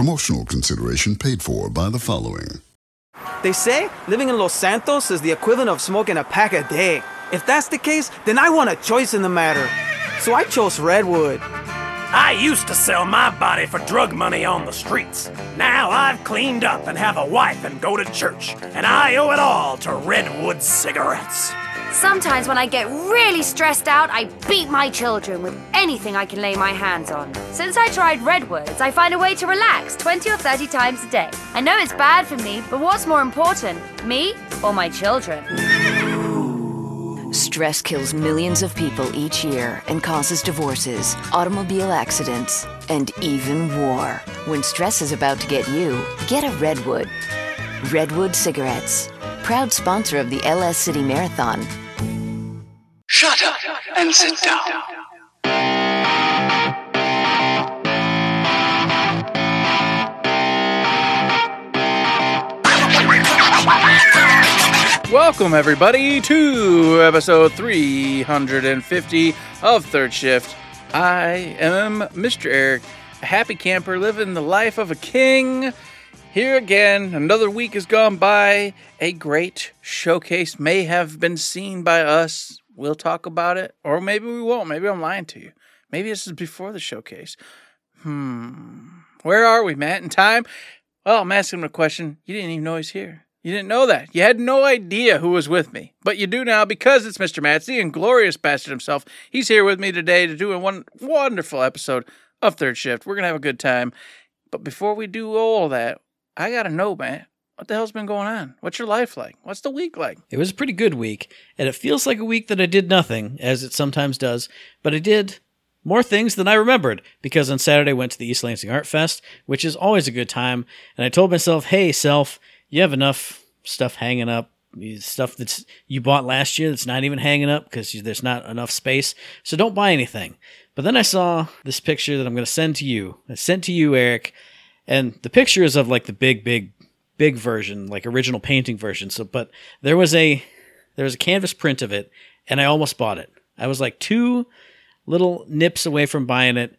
Promotional consideration paid for by the following. They say living in Los Santos is the equivalent of smoking a pack a day. If that's the case, then I want a choice in the matter. So I chose Redwood. I used to sell my body for drug money on the streets. Now I've cleaned up and have a wife and go to church. And I owe it all to Redwood cigarettes. Sometimes when I get really stressed out, I beat my children with anything I can lay my hands on. Since I tried Redwoods, I find a way to relax 20 or 30 times a day. I know it's bad for me, but what's more important, me or my children? Stress kills millions of people each year and causes divorces, automobile accidents, and even war. When stress is about to get you, get a Redwood. Redwood Cigarettes, proud sponsor of the LS City Marathon. Shut up and sit down. Welcome, everybody, to episode 350 of Third Shift. I am Mr. Eric, a happy camper living the life of a king. Here again, another week has gone by. A great showcase may have been seen by us. We'll talk about it, or maybe we won't. Maybe I'm lying to you. Maybe this is before the showcase. Hmm. Where are we, Matt, in time? Well, I'm asking him a question. You didn't even know he's here. You didn't know that. You had no idea who was with me. But you do now because it's Mr. Matt, the inglorious bastard himself. He's here with me today to do a one wonderful episode of Third Shift. We're going to have a good time. But before we do all that, I got to know, man, what the hell's been going on? What's your life like? What's the week like? It was a pretty good week, and it feels like a week that I did nothing, as it sometimes does, but I did more things than I remembered because on Saturday I went to the East Lansing Art Fest, which is always a good time, and I told myself, hey, self, you have enough stuff hanging up, stuff that's you bought last year that's not even hanging up because there's not enough space, so don't buy anything. But then I saw this picture that I'm going to send to you. I sent to you, Eric, and the picture is of like the big, big, big version, like original painting version. So, but there was a there was a canvas print of it, and I almost bought it. I was like two little nips away from buying it,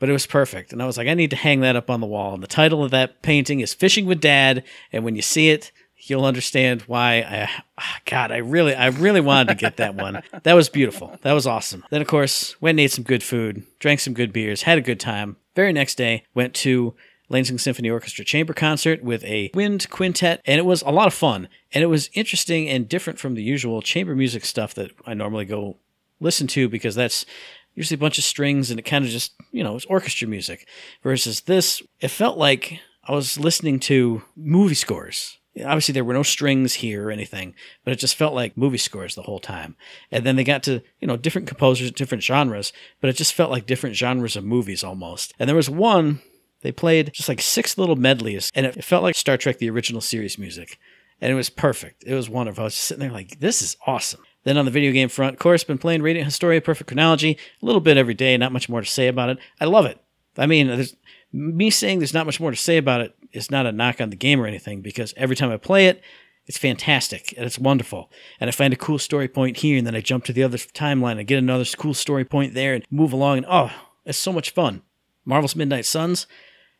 but it was perfect. And I was like, I need to hang that up on the wall. And the title of that painting is Fishing with Dad. And when you see it, you'll understand why I ah, God, I really I really wanted to get that one. That was beautiful. That was awesome. Then of course, went and ate some good food, drank some good beers, had a good time. Very next day, went to Lansing Symphony Orchestra chamber concert with a wind quintet, and it was a lot of fun. And it was interesting and different from the usual chamber music stuff that I normally go listen to because that's usually a bunch of strings and it kind of just, you know, it's orchestra music. Versus this, it felt like I was listening to movie scores. Obviously, there were no strings here or anything, but it just felt like movie scores the whole time. And then they got to, you know, different composers, different genres, but it just felt like different genres of movies almost. And there was one, they played just like six little medleys, and it felt like Star Trek, the original series music. And it was perfect. It was wonderful. I was just sitting there like, this is awesome. Then on the video game front, of course, been playing Radiant Historia Perfect Chronology a little bit every day. Not much more to say about it. I love it. I mean, me saying there's not much more to say about it is not a knock on the game or anything because every time I play it, it's fantastic and it's wonderful. And I find a cool story point here, and then I jump to the other timeline and get another cool story point there and move along. And oh, it's so much fun. Marvel's Midnight Suns.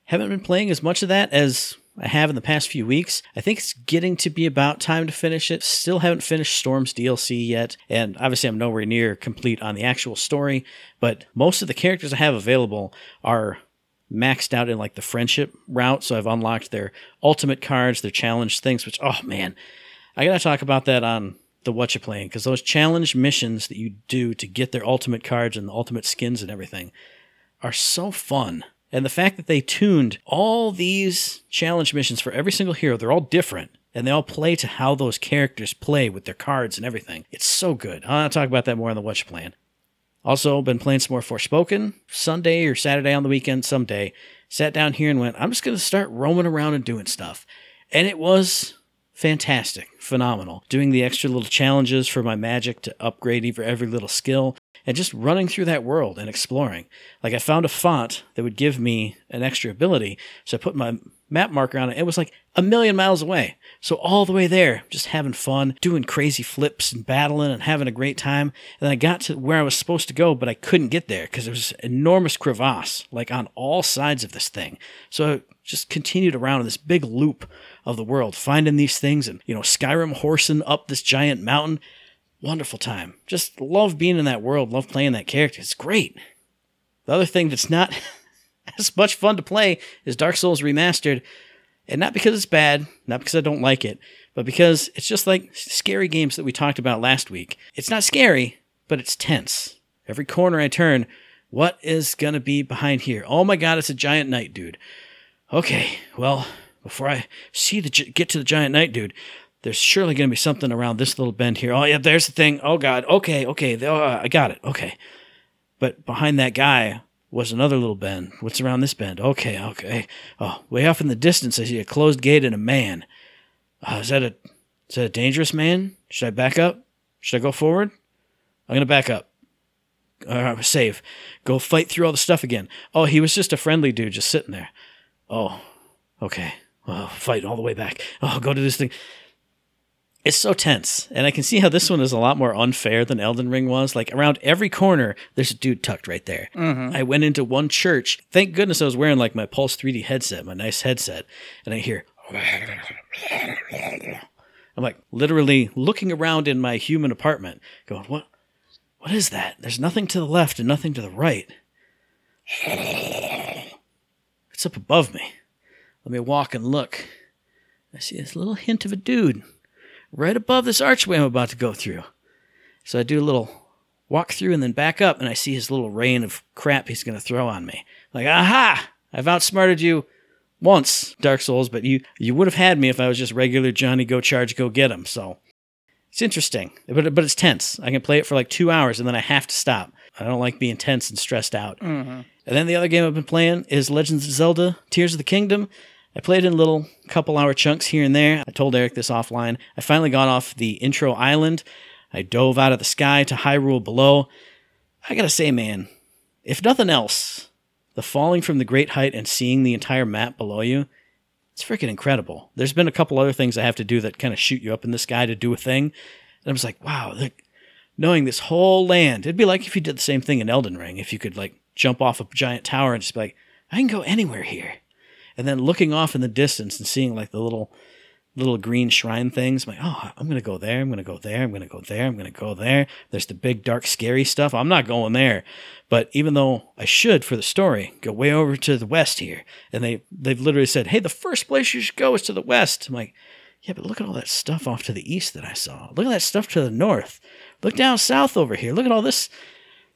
Haven't been playing as much of that as I have in the past few weeks. I think it's getting to be about time to finish it. Still haven't finished Storm's DLC yet, and obviously I'm nowhere near complete on the actual story, but most of the characters I have available are maxed out in like the friendship route, so I've unlocked their ultimate cards, their challenge things, which oh man, I gotta talk about that on the what you're playing because those challenge missions that you do to get their ultimate cards and the ultimate skins and everything are so fun. And the fact that they tuned all these challenge missions for every single hero, they're all different. And they all play to how those characters play with their cards and everything. It's so good. I'll talk about that more on the Watch Plan. Also, been playing some more Forspoken Sunday or Saturday on the weekend, someday. Sat down here and went, I'm just going to start roaming around and doing stuff. And it was fantastic, phenomenal. Doing the extra little challenges for my magic to upgrade for every little skill. And just running through that world and exploring. Like I found a font that would give me an extra ability, so I put my map marker on it. It was like a million miles away. So all the way there, just having fun, doing crazy flips and battling and having a great time. And then I got to where I was supposed to go, but I couldn't get there because there was enormous crevasse, like on all sides of this thing. So I just continued around in this big loop of the world, finding these things and, you know, Skyrim horsing up this giant mountain. Wonderful time. Just love being in that world, love playing that character. It's great. The other thing that's not as much fun to play is Dark Souls Remastered. And not because it's bad, not because I don't like it, but because it's just like scary games that we talked about last week. It's not scary, but it's tense. Every corner I turn, what is going to be behind here? Oh my god, it's a giant knight dude. Okay, well, before I see the get to the giant knight dude, there's surely going to be something around this little bend here. Oh yeah, there's the thing. Oh god. Okay, okay. Oh, I got it. Okay. But behind that guy was another little bend. What's around this bend? Okay, okay. Oh, way off in the distance, I see a closed gate and a man. Uh, is that a is that a dangerous man? Should I back up? Should I go forward? I'm gonna back up. Uh, save. Go fight through all the stuff again. Oh, he was just a friendly dude, just sitting there. Oh, okay. Well, fight all the way back. Oh, go to this thing. It's so tense, and I can see how this one is a lot more unfair than Elden Ring was. Like around every corner, there's a dude tucked right there. Mm-hmm. I went into one church. Thank goodness I was wearing like my Pulse 3D headset, my nice headset, and I hear. I'm like literally looking around in my human apartment, going, "What? What is that? There's nothing to the left and nothing to the right. It's up above me. Let me walk and look. I see this little hint of a dude right above this archway I'm about to go through. So I do a little walk through and then back up, and I see his little rain of crap he's going to throw on me. Like, aha! I've outsmarted you once, Dark Souls, but you you would have had me if I was just regular Johnny Go Charge Go Get him. So it's interesting, but but it's tense. I can play it for like two hours and then I have to stop. I don't like being tense and stressed out. Mm-hmm. And then the other game I've been playing is Legends of Zelda: Tears of the Kingdom. I played in little couple hour chunks here and there. I told Eric this offline. I finally got off the intro island. I dove out of the sky to Hyrule below. I gotta say, man, if nothing else, the falling from the great height and seeing the entire map below you, it's freaking incredible. There's been a couple other things I have to do that kind of shoot you up in the sky to do a thing. And I was like, wow, like, knowing this whole land, it'd be like if you did the same thing in Elden Ring, if you could like jump off a giant tower and just be like, I can go anywhere here. And then looking off in the distance and seeing like the little little green shrine things. I'm like, oh, I'm gonna go there. I'm gonna go there. I'm gonna go there. I'm gonna go there. There's the big, dark, scary stuff. I'm not going there. But even though I should for the story, go way over to the west here, and they they've literally said, hey, the first place you should go is to the west. I'm like, yeah, but look at all that stuff off to the east that I saw. Look at that stuff to the north. Look down south over here. Look at all this.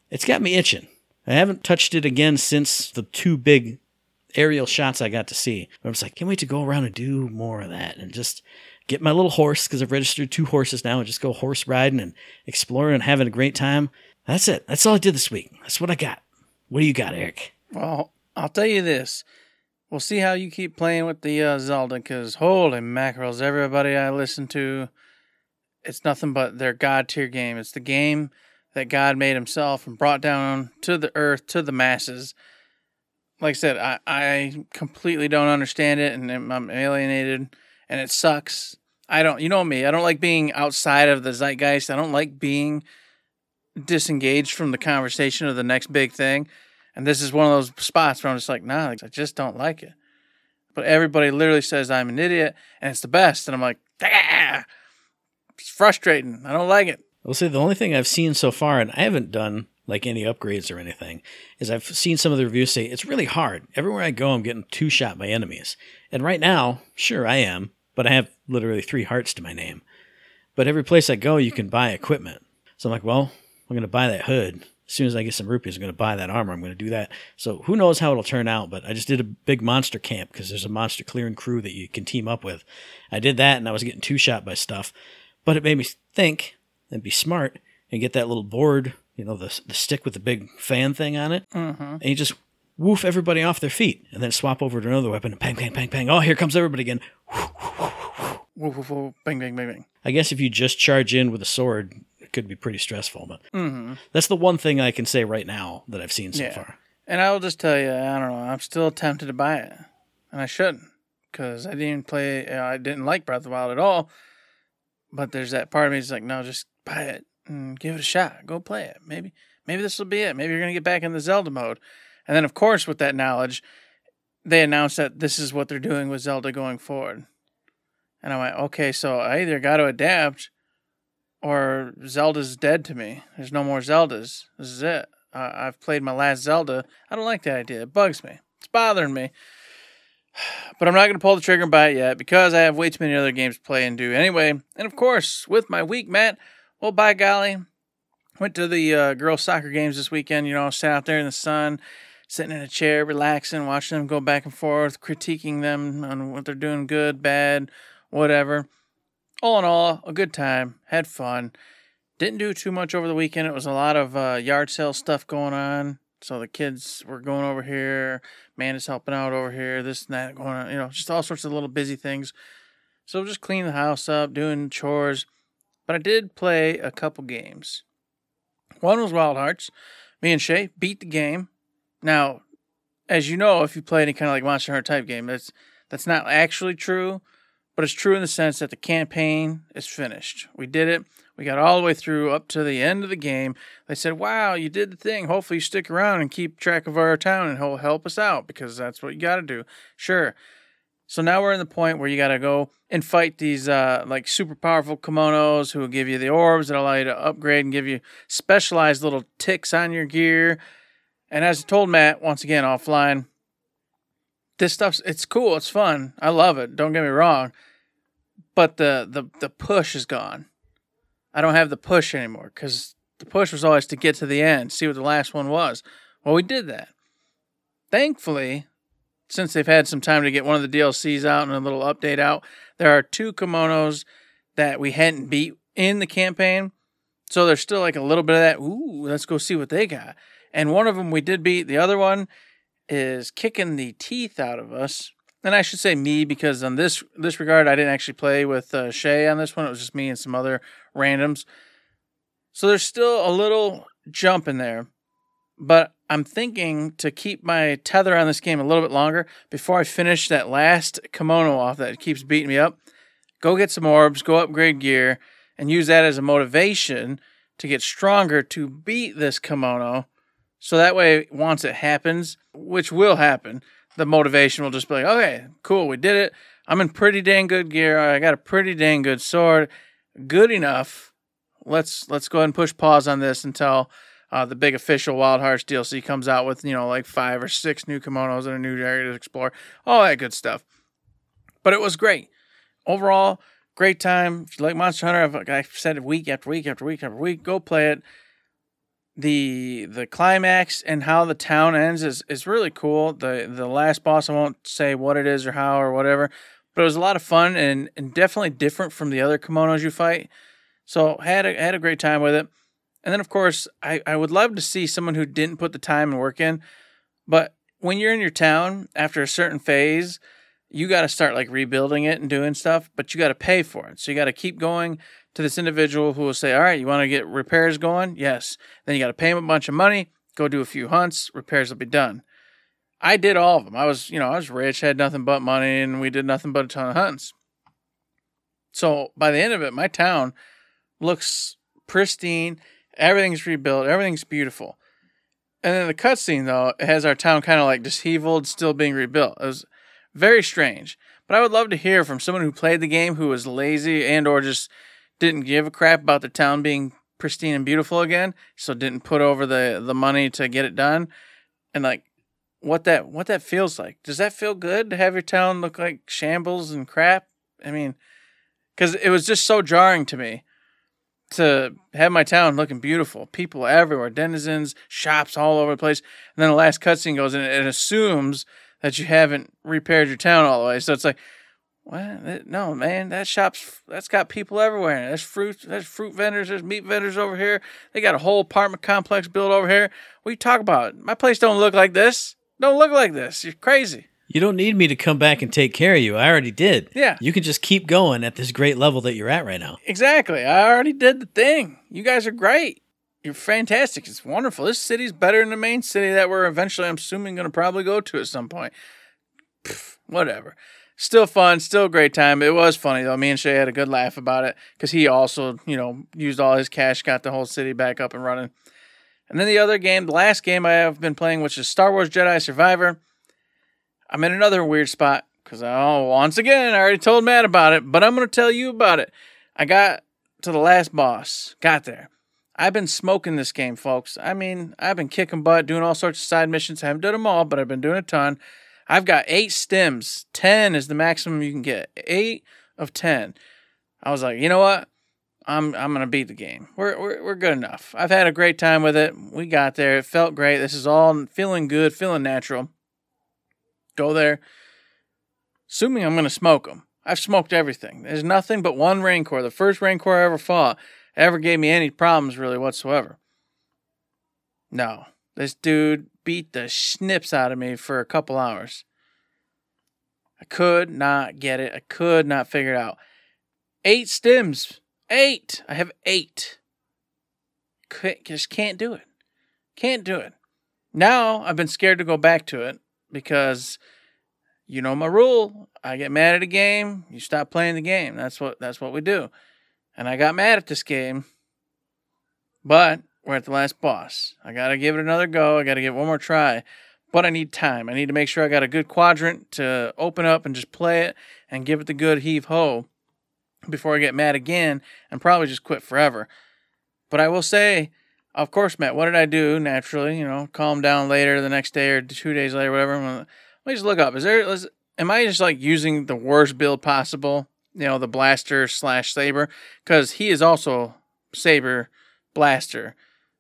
It's got me itching. I haven't touched it again since the two big aerial shots I got to see. I was like, can't wait to go around and do more of that and just get my little horse because I've registered two horses now and just go horse riding and exploring and having a great time. That's it. That's all I did this week. That's what I got. What do you got, Eric? Well, I'll tell you this. We'll see how you keep playing with the uh, Zelda, because holy mackerels, everybody I listen to, it's nothing but their God tier game. It's the game that God made himself and brought down to the earth, to the masses. Like I said, I, I completely don't understand it and I'm alienated and it sucks. I don't, you know me, I don't like being outside of the zeitgeist. I don't like being disengaged from the conversation of the next big thing. And this is one of those spots where I'm just like, nah, I just don't like it. But everybody literally says I'm an idiot and it's the best. And I'm like, ah, it's frustrating. I don't like it. I'll say the only thing I've seen so far, and I haven't done like any upgrades or anything, is I've seen some of the reviews say it's really hard. Everywhere I go, I'm getting two shot by enemies. And right now, sure, I am, but I have literally three hearts to my name. But every place I go, you can buy equipment. So I'm like, well, I'm going to buy that hood. As soon as I get some rupees, I'm going to buy that armor. I'm going to do that. So who knows how it'll turn out, but I just did a big monster camp because there's a monster clearing crew that you can team up with. I did that and I was getting two shot by stuff, but it made me think and be smart and get that little board, you know, the, the stick with the big fan thing on it. Mm-hmm. And you just woof everybody off their feet and then swap over to another weapon and bang, bang, bang, bang. Oh, here comes everybody again. Woo, woo, woo, bang, bang, bang, bang. I guess if you just charge in with a sword, it could be pretty stressful. But that's the one thing I can say right now that I've seen so Yeah. far. And I will just tell you, I don't know. I'm still tempted to buy it, and I shouldn't, because I didn't play. I didn't like Breath of the Wild at all. But there's that part of me that's like, no, just buy it and give it a shot. Go play it. Maybe, maybe this will be it. Maybe you're gonna get back in the Zelda mode. And then, of course, with that knowledge, they announced that this is what they're doing with Zelda going forward. And I went, okay, so I either got to adapt, or Zelda's dead to me. There's no more Zeldas. This is it. Uh, I've played my last Zelda. I don't like that idea. It bugs me. It's bothering me. But I'm not going to pull the trigger and buy it yet because I have way too many other games to play and do anyway. And of course, with my week, Matt, well, by golly, went to the uh, girls' soccer games this weekend. You know, sat out there in the sun, sitting in a chair, relaxing, watching them go back and forth, critiquing them on what they're doing good, bad, whatever. All in all, a good time. Had fun. Didn't do too much over the weekend. It was a lot of uh, yard sale stuff going on. So the kids were going over here. Amanda's helping out over here. This and that going on. You know, just all sorts of little busy things. So just cleaning the house up, doing chores. But I did play a couple games. One was Wild Hearts. Me and Shay beat the game. Now, as you know, if you play any kind of like Monster Hunter type game, that's that's not actually true, but it's true in the sense that the campaign is finished. We did it. We got all the way through up to the end of the game. They said, "Wow, you did the thing. Hopefully, you stick around and keep track of our town and he'll help us out because that's what you got to do." Sure. So now we're in the point where you got to go and fight these uh, like super powerful kemonos who will give you the orbs that allow you to upgrade and give you specialized little ticks on your gear. And as I told Matt once again offline, this stuff's it's cool, it's fun, I love it. Don't get me wrong, but the the the push is gone. I don't have the push anymore because the push was always to get to the end, see what the last one was. Well, we did that. Thankfully, since they've had some time to get one of the DLCs out and a little update out, there are two kemonos that we hadn't beat in the campaign. So there's still like a little bit of that. Ooh, let's go see what they got. And one of them we did beat. The other one is kicking the teeth out of us. And I should say me because on this this regard, I didn't actually play with uh, Shay on this one. It was just me and some other randoms. So there's still a little jump in there, but I'm thinking to keep my tether on this game a little bit longer before I finish that last kemono off that keeps beating me up. Go get some orbs, go upgrade gear, and use that as a motivation to get stronger to beat this kemono. So that way, once it happens, which will happen, the motivation will just be like, okay, cool, we did it. I'm in pretty dang good gear. I got a pretty dang good sword. Good enough. Let's let's go ahead and push pause on this until uh, the big official Wild Hearts DLC comes out with you know like five or six new kemonos and a new area to explore, all that good stuff. But it was great overall. Great time. If you like Monster Hunter, I've, like I've said it week after week after week after week. Go play it. The the climax and how the town ends is, is really cool. The the last boss, I won't say what it is or how or whatever, but it was a lot of fun and, and definitely different from the other kemonos you fight. So had a had a great time with it. And then of course I, I would love to see someone who didn't put the time and work in. But when you're in your town after a certain phase, you got to start like rebuilding it and doing stuff, but you got to pay for it. So you got to keep going to this individual who will say, All right, you want to get repairs going? Yes. Then you got to pay him a bunch of money, go do a few hunts, repairs will be done. I did all of them. I was, you know, I was rich, had nothing but money, and we did nothing but a ton of hunts. So by the end of it, my town looks pristine. Everything's rebuilt. Everything's beautiful. And then the cutscene, though, has our town kind of like disheveled, still being rebuilt. It was very strange. But I would love to hear from someone who played the game who was lazy and or just didn't give a crap about the town being pristine and beautiful again, so didn't put over the the money to get it done, and like what that what that feels like. Does that feel good to have your town look like shambles and crap? I mean, because it was just so jarring to me to have my town looking beautiful, people everywhere, denizens, shops all over the place, and then the last cutscene goes and it assumes that you haven't repaired your town all the way. So it's like, what? No, man, that shop's that's got people everywhere. There's fruit, there's fruit vendors, there's meat vendors over here. They got a whole apartment complex built over here. What you talk about? My place don't look like this. Don't look like this. You're crazy. You don't need me to come back and take care of you. I already did. Yeah. You can just keep going at this great level that you're at right now. Exactly. I already did the thing. You guys are great. You're fantastic. It's wonderful. This city's better than the main city that we're eventually, I'm assuming, going to probably go to at some point. Pff, whatever. Still fun. Still a great time. It was funny, though. Me and Shay had a good laugh about it because he also, you know, used all his cash, got the whole city back up and running. And then the other game, the last game I have been playing, which is Star Wars Jedi Survivor. I'm in another weird spot because oh, once again, I already told Matt about it, but I'm going to tell you about it. I got to the last boss, got there. I've been smoking this game, folks. I mean, I've been kicking butt, doing all sorts of side missions. I haven't done them all, but I've been doing a ton. I've got eight stims. Ten is the maximum you can get. Eight of ten. I was like, you know what? I'm I'm gonna beat the game. We're we're we're good enough. I've had a great time with it. We got there. It felt great. This is all feeling good, feeling natural. Go there. Assuming I'm gonna smoke them. I've smoked everything. There's nothing but one Rancor. The first Rancor I ever fought ever gave me any problems really whatsoever. No, this dude beat the schnips out of me for a couple hours. I could not get it. I could not figure it out. Eight stims. Eight. I have eight. Can't, just can't do it. Can't do it. Now I've been scared to go back to it because you know my rule. I get mad at a game, you stop playing the game. That's what that's what we do. And I got mad at this game. But we're at the last boss. I got to give it another go. I got to give it one more try. But I need time. I need to make sure I got a good quadrant to open up and just play it and give it the good heave ho before I get mad again and probably just quit forever. But I will say, of course, Matt, what did I do naturally? You know, calm down later, the next day or two days later, whatever. Let me just look up. Is there, is, am I just like using the worst build possible? You know, the blaster slash saber? Because he is also saber blaster.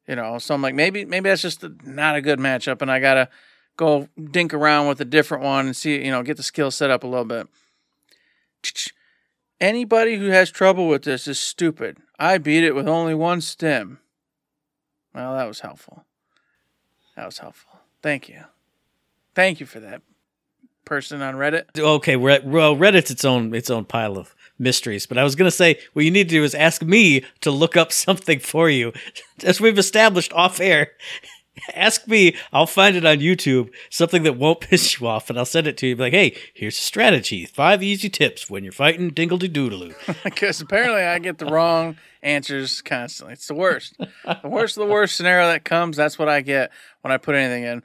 You know, so I'm like, maybe maybe that's just not a good matchup, and I gotta go dink around with a different one and see, you know, get the skill set up a little bit. Anybody who has trouble with this is stupid. I beat it with only one stim. Well, that was helpful. That was helpful. Thank you. Thank you for that person on Reddit. Okay, we're at, well, Reddit's its own its own pile of mysteries. But I was to say, what you need to do is ask me to look up something for you, as we've established off air. Ask me, I'll find it on YouTube, something that won't piss you off, and I'll send it to you. Be like, hey, here's a strategy. Five easy tips when you're fighting Dingledy Doodaloo. Because apparently I get the wrong answers constantly. It's the worst. The worst of the worst scenario that comes, that's what I get when I put anything in.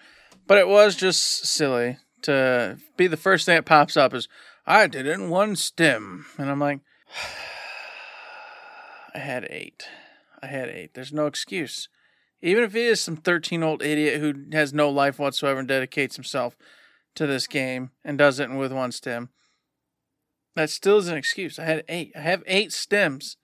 But it was just silly to be the first thing that pops up is I did it in one stim. And I'm like, I had eight. I had eight. There's no excuse. Even if he is some 13 old idiot who has no life whatsoever and dedicates himself to this game and does it with one stim, that still is an excuse. I had eight. I have eight stims.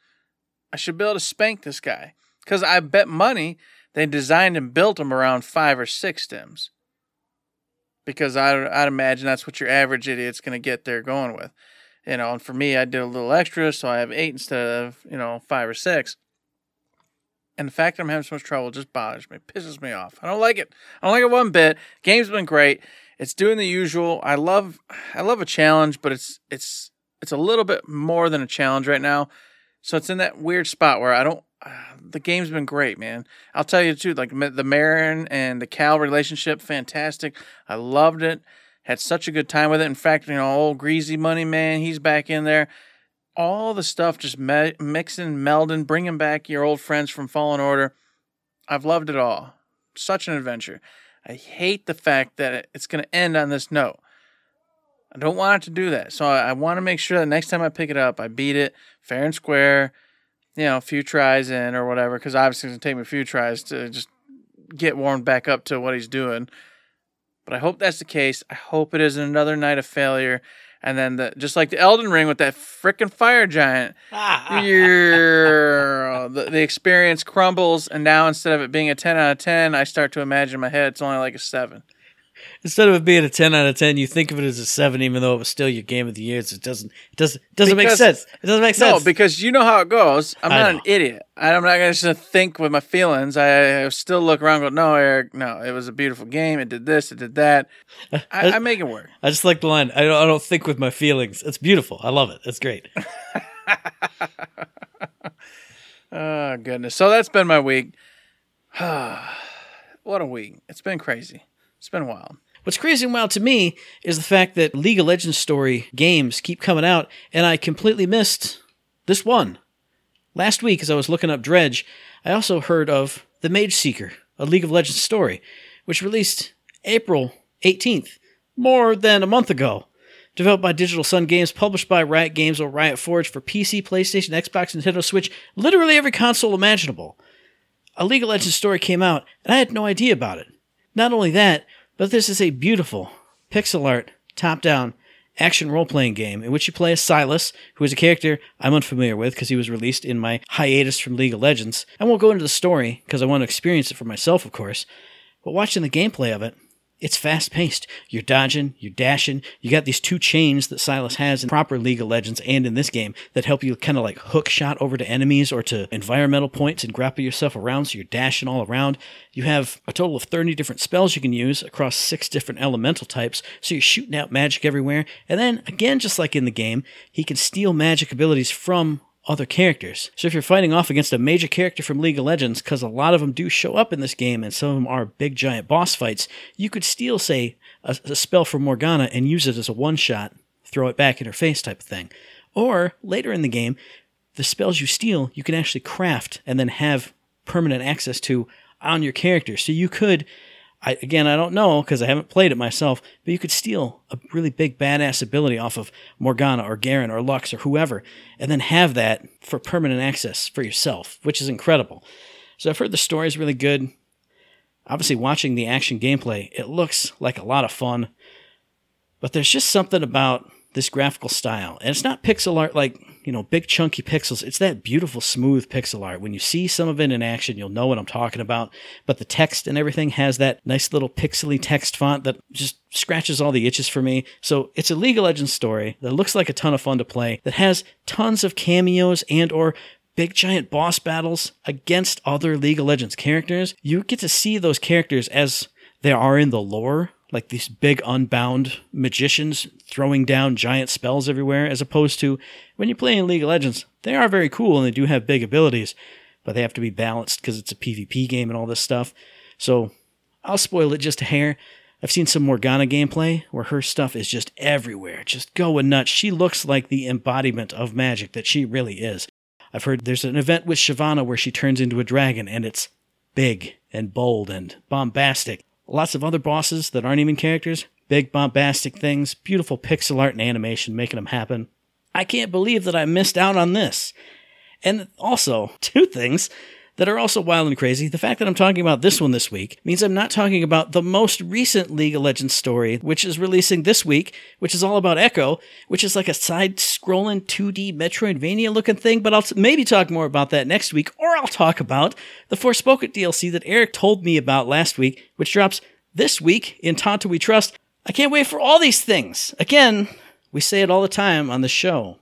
I should be able to spank this guy. Because I bet money they designed and built them around five or six stims. Because I, I'd imagine that's what your average idiot's going to get there going with. You know, and for me, I did a little extra, so I have eight instead of, you know, five or six. And the fact that I'm having so much trouble just bothers me, pisses me off. I don't like it. I don't like it one bit. Game's been great. It's doing the usual. I love, I love a challenge, but it's it's it's a little bit more than a challenge right now. So it's in that weird spot where I don't. Uh, the game's been great, man. I'll tell you too. Like the Merrin and the Cal relationship, fantastic. I loved it. Had such a good time with it. In fact, you know, old Greasy Money Man, he's back in there all the stuff just me- mixing, melding, bringing back your old friends from Fallen Order. I've loved it all. Such an adventure. I hate the fact that it's going to end on this note. I don't want it to do that. So I, I want to make sure that next time I pick it up, I beat it fair and square, you know, a few tries in or whatever, because obviously it's going to take me a few tries to just get warmed back up to what he's doing. But I hope that's the case. I hope it isn't another night of failure and then the just like the Elden Ring with that freaking fire giant, ah, ah. the, the experience crumbles, and now instead of it being a ten out of ten, I start to imagine in my head it's only like a seven. Instead of it being a ten out of ten, you think of it as a seven, even though it was still your game of the year. So it doesn't it doesn't it doesn't Because- make sense. It doesn't make sense. No, because you know how it goes. I'm I not know. an idiot. I'm not going to just think with my feelings. I, I still look around and go, no, Eric, no, it was a beautiful game. It did this, it did that. I, I make it work. I just like the line. I don't, I don't think with my feelings. It's beautiful. I love it. It's great. Oh, goodness. So that's been my week. what a week. It's been crazy. It's been a while. What's crazy and wild to me is the fact that League of Legends story games keep coming out, and I completely missed this one. Last week, as I was looking up Dredge, I also heard of The Mageseeker, a League of Legends story, which released April 18th, more than a month ago. Developed by Digital Sun Games, published by Riot Games or Riot Forge for PC, PlayStation, Xbox, Nintendo Switch, literally every console imaginable. A League of Legends story came out, and I had no idea about it. Not only that, but this is a beautiful pixel art, top down action role playing game in which you play as Sylas, who is a character I'm unfamiliar with because he was released in my hiatus from League of Legends. I won't go into the story because I want to experience it for myself, of course. But watching the gameplay of it, it's fast paced. You're dodging, you're dashing. You got these two chains that Sylas has in proper League of Legends and in this game that help you kind of like hook shot over to enemies or to environmental points and grapple yourself around so you're dashing all around. You have a total of 30 different spells you can use across six different elemental types, so you're shooting out magic everywhere. And then, again, just like in the game, he can steal magic abilities from other characters. So if you're fighting off against a major character from League of Legends, because a lot of them do show up in this game and some of them are big giant boss fights, you could steal, say, a, a spell from Morgana and use it as a one shot, throw it back in her face type of thing. Or later in the game, the spells you steal, you can actually craft and then have permanent access to on your character. So you could, I, again, I don't know because I haven't played it myself, but you could steal a really big badass ability off of Morgana or Garen or Lux or whoever, and then have that for permanent access for yourself, which is incredible. So I've heard the story is really good. Obviously, watching the action gameplay, it looks like a lot of fun, but there's just something about this graphical style. And it's not pixel art like, you know, big chunky pixels. It's that beautiful, smooth pixel art. When you see some of it in action, you'll know what I'm talking about. But the text and everything has that nice little pixely text font that just scratches all the itches for me. So it's a League of Legends story that looks like a ton of fun to play, that has tons of cameos and or big giant boss battles against other League of Legends characters. You get to see those characters as they are in the lore like these big unbound magicians throwing down giant spells everywhere, as opposed to when you play in League of Legends, they are very cool and they do have big abilities, but they have to be balanced because it's a PvP game and all this stuff. So I'll spoil it just a hair. I've seen some Morgana gameplay where her stuff is just everywhere, just going nuts. She looks like the embodiment of magic that she really is. I've heard there's an event with Shyvana where she turns into a dragon and it's big and bold and bombastic. Lots of other bosses that aren't even characters, big bombastic things, beautiful pixel art and animation making them happen. I can't believe that I missed out on this. And also, two things that are also wild and crazy. The fact that I'm talking about this one this week means I'm not talking about the most recent League of Legends story, which is releasing this week, which is all about Ekko, which is like a side scrolling 2D Metroidvania looking thing. But I'll t- maybe talk more about that next week, or I'll talk about the Forspoken DLC that Eric told me about last week, which drops this week in Tanta We Trust. I can't wait for all these things. Again, we say it all the time on the show.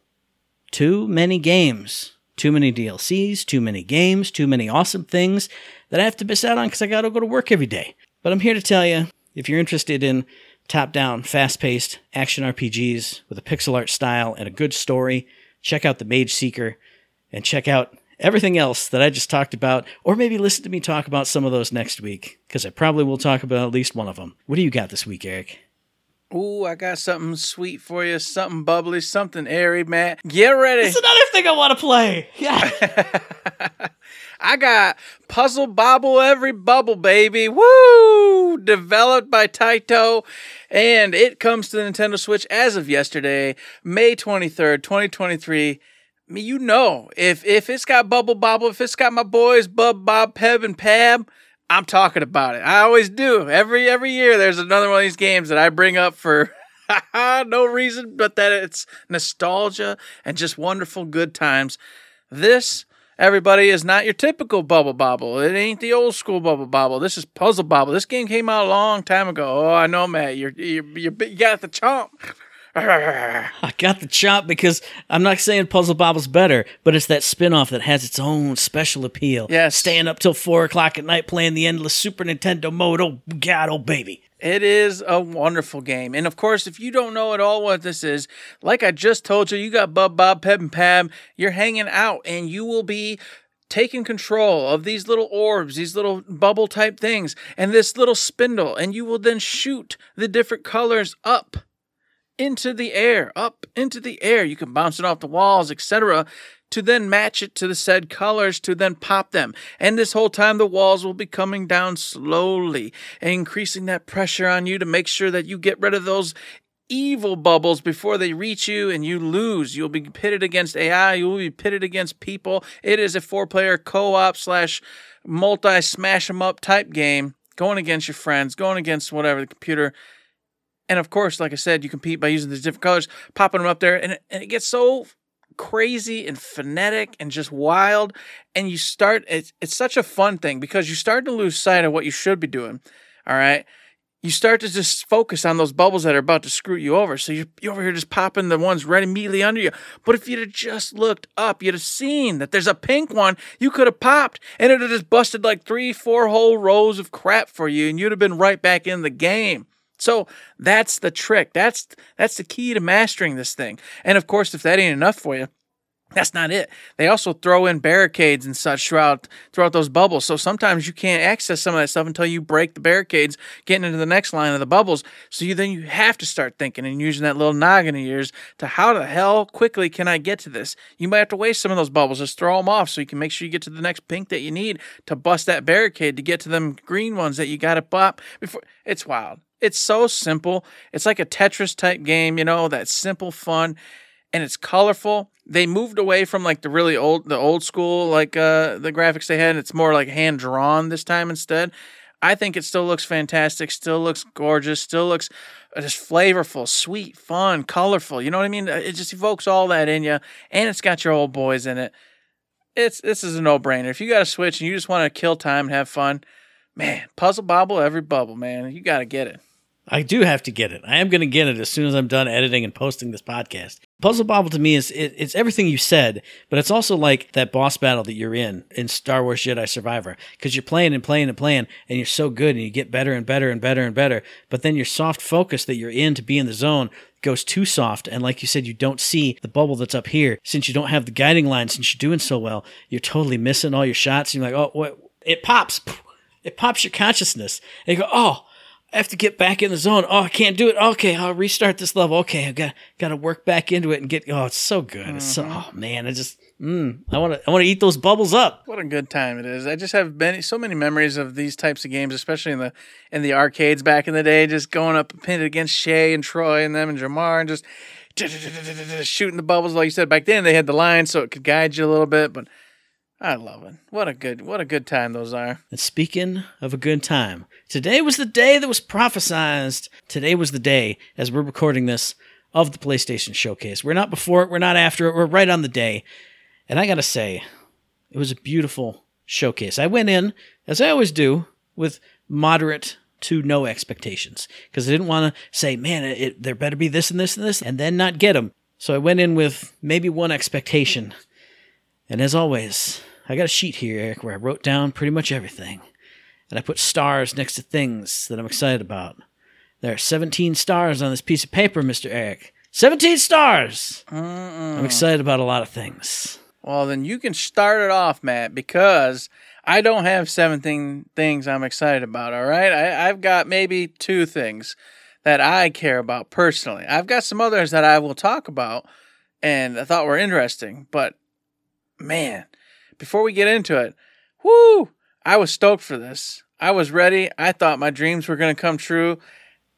Too many games. Too many DLCs, too many games, too many awesome things that I have to miss out on because I gotta go to work every day. But I'm here to tell you if you're interested in top down, fast paced action RPGs with a pixel art style and a good story, check out The Mageseeker and check out everything else that I just talked about, or maybe listen to me talk about some of those next week because I probably will talk about at least one of them. What do you got this week, Eric? Ooh, I got something sweet for you, something bubbly, something airy, Matt. Get ready. It's another thing I want to play. Yeah. I got Puzzle Bobble Everybubble, baby. Woo! Developed by Taito. And it comes to the Nintendo Switch as of yesterday, May 23rd, 2023. I mean, you know, if if it's got Bubble Bobble, if it's got my boys, Bub, Bob, Peb, and Pab, I'm talking about it. I always do. Every every year there's another one of these games that I bring up for no reason but that it's nostalgia and just wonderful good times. This everybody, is not your typical Bubble Bobble. It ain't the old school Bubble Bobble. This is Puzzle Bobble. This game came out a long time ago. Oh, I know, Matt. You're, you're, you're you got the chomp. I got the chop because I'm not saying Puzzle Bobble's better, but it's that spin-off that has its own special appeal. Yes. Staying up till four o'clock at night playing the endless Super Nintendo mode. Oh God, oh baby. It is a wonderful game. And of course, if you don't know at all what this is, like I just told you, you got Bub Bob, Peb, and Pab. You're hanging out and you will be taking control of these little orbs, these little bubble type things, and this little spindle. And you will then shoot the different colors up into the air, up into the air. You can bounce it off the walls, etc., to then match it to the said colors to then pop them. And this whole time, the walls will be coming down slowly increasing that pressure on you to make sure that you get rid of those evil bubbles before they reach you and you lose. You'll be pitted against AI, you will be pitted against people. It is a four player co op slash multi smash smash 'em up type game. Going against your friends, going against whatever the computer. And of course, like I said, you compete by using these different colors, popping them up there, and it, and it gets so crazy and phonetic and just wild. And you start, it's, it's such a fun thing because you start to lose sight of what you should be doing. All right. You start to just focus on those bubbles that are about to screw you over. So you're, you're over here just popping the ones right immediately under you. But if you'd have just looked up, you'd have seen that there's a pink one you could have popped and it would have just busted like three, four whole rows of crap for you and you'd have been right back in the game. So that's the trick. That's that's the key to mastering this thing. And of course, if that ain't enough for you, that's not it. They also throw in barricades and such throughout throughout those bubbles. So sometimes you can't access some of that stuff until you break the barricades, getting into the next line of the bubbles. So you then you have to start thinking and using that little noggin of yours to how the hell quickly can I get to this? You might have to waste some of those bubbles, just throw them off so you can make sure you get to the next pink that you need to bust that barricade to get to them green ones that you got to pop before. It's wild. It's so simple. It's like a Tetris type game, you know, that simple fun and it's colorful. They moved away from like the really old the old school like uh the graphics they had. and It's more like hand drawn this time instead. I think it still looks fantastic, still looks gorgeous, still looks uh, just flavorful, sweet, fun, colorful. You know what I mean? It just evokes all that in you, and it's got your old boys in it. It's this is a no brainer. If you got a Switch and you just want to kill time and have fun, man, Puzzle Bobble Everybubble, man, you got to get it. I do have to get it. I am going to get it as soon as I'm done editing and posting this podcast. Puzzle Bobble to me is it, it's everything you said, but it's also like that boss battle that you're in in Star Wars Jedi Survivor because you're playing and playing and playing, and you're so good, and you get better and better and better and better. But then your soft focus that you're in to be in the zone goes too soft, and like you said, you don't see the bubble that's up here since you don't have the guiding line. Since you're doing so well, you're totally missing all your shots. And you're like, oh, what? It pops. It pops your consciousness. And you go, oh I have to get back in the zone. Oh, I can't do it. Okay, I'll restart this level. Okay, I got got to work back into it and get. Oh, it's so good. It's so. Oh man, I just. Mm, I want to. I want to eat those bubbles up. What a good time it is! I just have many, so many memories of these types of games, especially in the in the arcades back in the day. Just going up and pinning against Shay and Troy and them and Jamar and just shooting the bubbles like you said back then. They had the line so it could guide you a little bit, but I love it. What a good, what a good time those are. And speaking of a good time, today was the day that was prophesized. Today was the day, as we're recording this, of the PlayStation Showcase. We're not before it, we're not after it, we're right on the day. And I gotta say, it was a beautiful showcase. I went in, as I always do, with moderate to no expectations because I didn't want to say, man, it, there better be this and this and this, and then not get them. So I went in with maybe one expectation. And as always, I got a sheet here, Eric, where I wrote down pretty much everything. And I put stars next to things that I'm excited about. There are 17 stars on this piece of paper, Mr. Eric. 17 stars! Mm-mm. I'm excited about a lot of things. Well, then you can start it off, Matt, because I don't have 17 things I'm excited about, all right? I, I've got maybe two things that I care about personally. I've got some others that I will talk about and I thought were interesting, but man, before we get into it, whoo, I was stoked for this. I was ready. I thought my dreams were going to come true.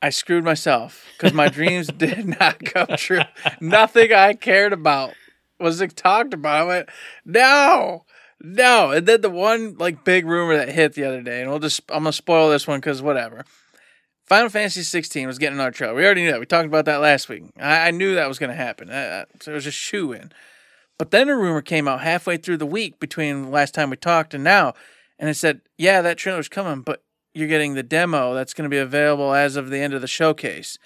I screwed myself because my dreams did not come true. Nothing I cared about was talked about. I went, no, no. And then the one like big rumor that hit the other day, and we'll just I'm gonna spoil this one because whatever. Final Fantasy 16 was getting another trailer. We already knew that. We talked about that last week. I, I knew that was going to happen. Uh, so it was a shoe in. But then a rumor came out halfway through the week between the last time we talked and now, and it said, "Yeah, that trailer's coming, but you're getting the demo that's going to be available as of the end of the showcase."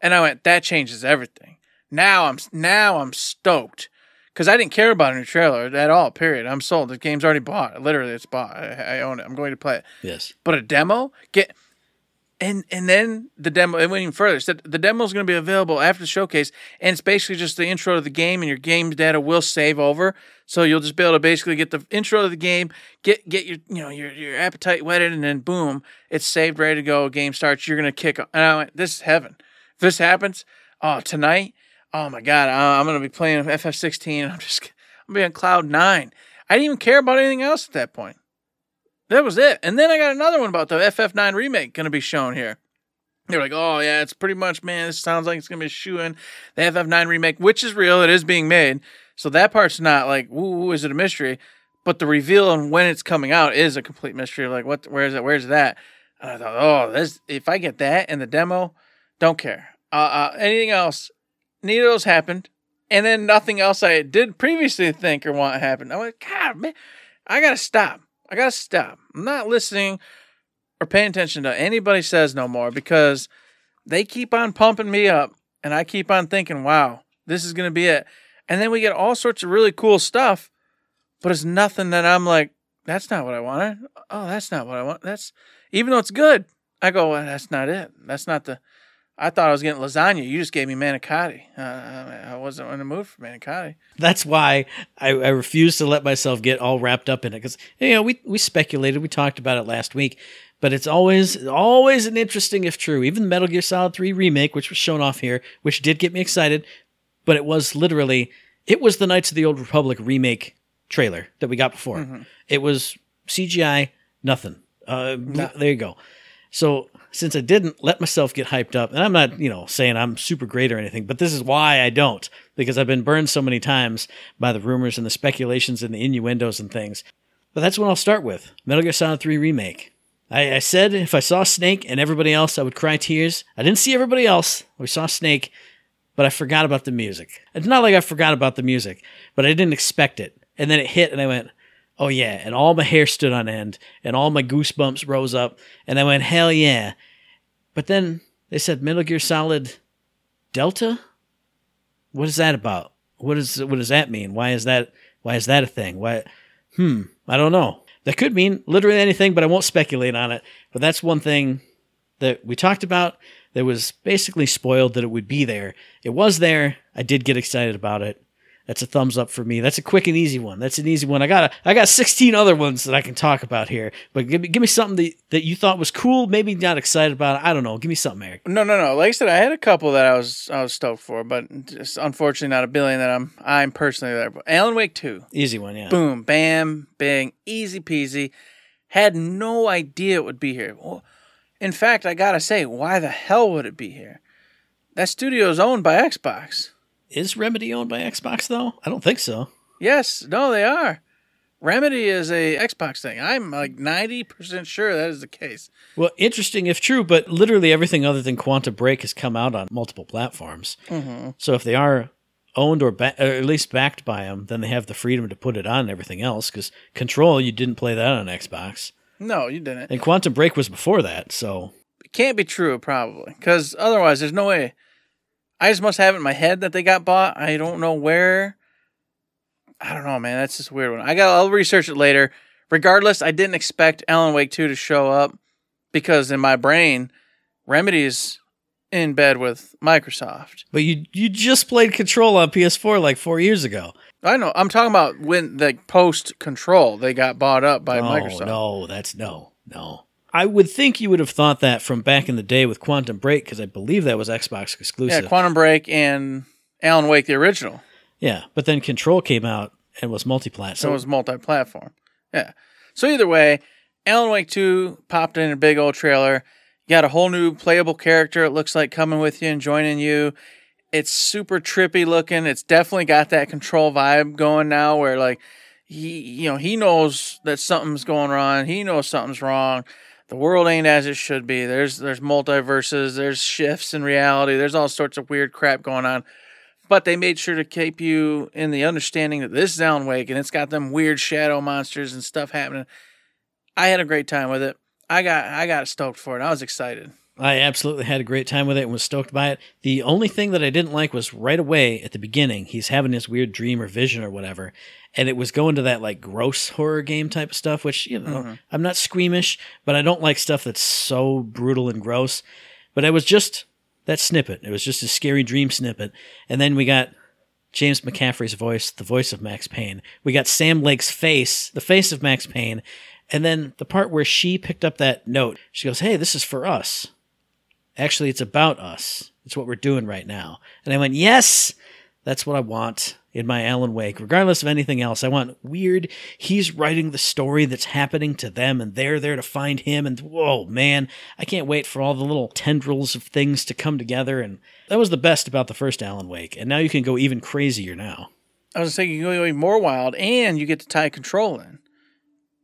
And I went, "That changes everything." Now I'm now I'm stoked because I didn't care about a new trailer at all. Period. I'm sold. The game's already bought. Literally, it's bought. I, I own it. I'm going to play it. Yes. But a demo, get and and then the demo. It went even further. It said the demo is going to be available after the showcase, and it's basically just the intro to the game, and your game data will save over. So you'll just be able to basically get the intro to the game, get get your you know your your appetite whetted, and then boom, it's saved, ready to go. Game starts. You're gonna kick. And I went, this is heaven. If this happens, oh tonight, oh my god, I'm gonna be playing FF16. I'm just I'm gonna be on cloud nine. I didn't even care about anything else at that point. That was it. And then I got another one about the FF9 remake going to be shown here. They're like, oh, yeah, it's pretty much, man, this sounds like it's going to be shoe in. The FF9 remake, which is real, it is being made. So that part's not like, ooh, is it a mystery? But the reveal and when it's coming out is a complete mystery. Like, what, where is it? Where's that? And I thought, oh, this, if I get that in the demo, don't care. Uh, uh, anything else, neither of those happened. And then nothing else I did previously think or want happened. I went, God, man, I got to stop. I gotta stop. I'm not listening or paying attention to anybody says no more because they keep on pumping me up and I keep on thinking, wow, this is gonna be it. And then we get all sorts of really cool stuff, but it's nothing that I'm like, that's not what I wanted. Oh, that's not what I want. That's even though it's good, I go, well, that's not it. That's not the. I thought I was getting lasagna. You just gave me manicotti. Uh, I wasn't in the mood for manicotti. That's why I, I refuse to let myself get all wrapped up in it because you know we we speculated, we talked about it last week, but it's always always an interesting if true. Even the Metal Gear Solid Three remake, which was shown off here, which did get me excited, but it was literally it was the Knights of the Old Republic remake trailer that we got before. It was CGI, nothing. Uh, There you go. So since I didn't let myself get hyped up, and I'm not, you know, saying I'm super great or anything, but this is why I don't, because I've been burned so many times by the rumors and the speculations and the innuendos and things. But that's what I'll start with Metal Gear Solid 3 Remake. I, I said if I saw Snake and everybody else, I would cry tears. I didn't see everybody else. We saw Snake, but I forgot about the music. It's not like I forgot about the music, but I didn't expect it. And then it hit, and I went, oh yeah. And all my hair stood on end, and all my goosebumps rose up, and I went, hell yeah. But then they said Metal Gear Solid Delta? What is that about? What is what does that mean? Why is that why is that a thing? Why hmm, I don't know. That could mean literally anything, but I won't speculate on it. But that's one thing that we talked about that was basically spoiled that it would be there. It was there. I did get excited about it. That's a thumbs up for me. That's a quick and easy one. That's an easy one. I got a, I got 16 other ones that I can talk about here. But give me give me something that, that you thought was cool, maybe not excited about. I don't know. Give me something, Eric. No, no, no. Like I said, I had a couple that I was I was stoked for, but just unfortunately not a billion that I'm I'm personally there. But Alan Wake two, Easy one, yeah. boom, bam, bang, easy peasy. Had no idea it would be here. Well, in fact, I gotta say, why the hell would it be here? That studio is owned by Xbox. Is Remedy owned by Xbox though? I don't think so. Yes, no, they are. Remedy is a Xbox thing. I'm like ninety percent sure that is the case. Well, interesting if true, but literally everything other than Quantum Break has come out on multiple platforms. Mm-hmm. So if they are owned or, ba- or at least backed by them, then they have the freedom to put it on everything else. Because Control, you didn't play that on Xbox, No, you didn't. and Quantum Break was before that. So It can't be true, probably, because otherwise, there's no way. I just must have it in my head that they got bought. I don't know where. I don't know, man. That's just a weird one. I got. I'll research it later. Regardless, I didn't expect Alan Wake two to show up because in my brain, Remedy's in bed with Microsoft. But you you just played Control on PS4 like four years ago. I know. I'm talking about when the post Control they got bought up by oh, Microsoft. no, that's no, no. I would think you would have thought that from back in the day with Quantum Break because I believe that was Xbox exclusive. Yeah. Quantum Break and Alan Wake the original. yeah, but then Control came out and was multi-plat. So So it was multi-platform. Yeah. So either way, Alan Wake 2 popped in a big old trailer. You got a whole new playable character, it looks like, coming with you and joining you. It's super trippy looking. It's definitely got that control vibe going now where like he you know, he knows that something's going wrong. He knows something's wrong. The world ain't as it should be. There's there's multiverses, there's shifts in reality, there's all sorts of weird crap going on. but they made sure to keep you in the understanding that this is Alan Wake and it's got them weird shadow monsters and stuff happening. I had a great time with it. I got I got stoked for it. I was excited. I absolutely had a great time with it and was stoked by it. The only thing that I didn't like was right away at the beginning, he's having this weird dream or vision or whatever, and it was going to that like gross horror game type of stuff, which, you know, mm-hmm. I'm not squeamish, but I don't like stuff that's so brutal and gross. But it was just that snippet. It was just a scary dream snippet. And then we got James McCaffrey's voice, the voice of Max Payne. We got Sam Lake's face, the face of Max Payne. And then the part where she picked up that note, she goes, Hey, this is for us. Actually, it's about us. It's what we're doing right now. And I went, Yes, that's what I want in my Alan Wake. Regardless of anything else, I want weird. He's writing the story that's happening to them, and they're there to find him. And whoa, man, I can't wait for all the little tendrils of things to come together. And that was the best about the first Alan Wake. And now you can go even crazier now. I was thinking you can go even more wild, and you get to tie control in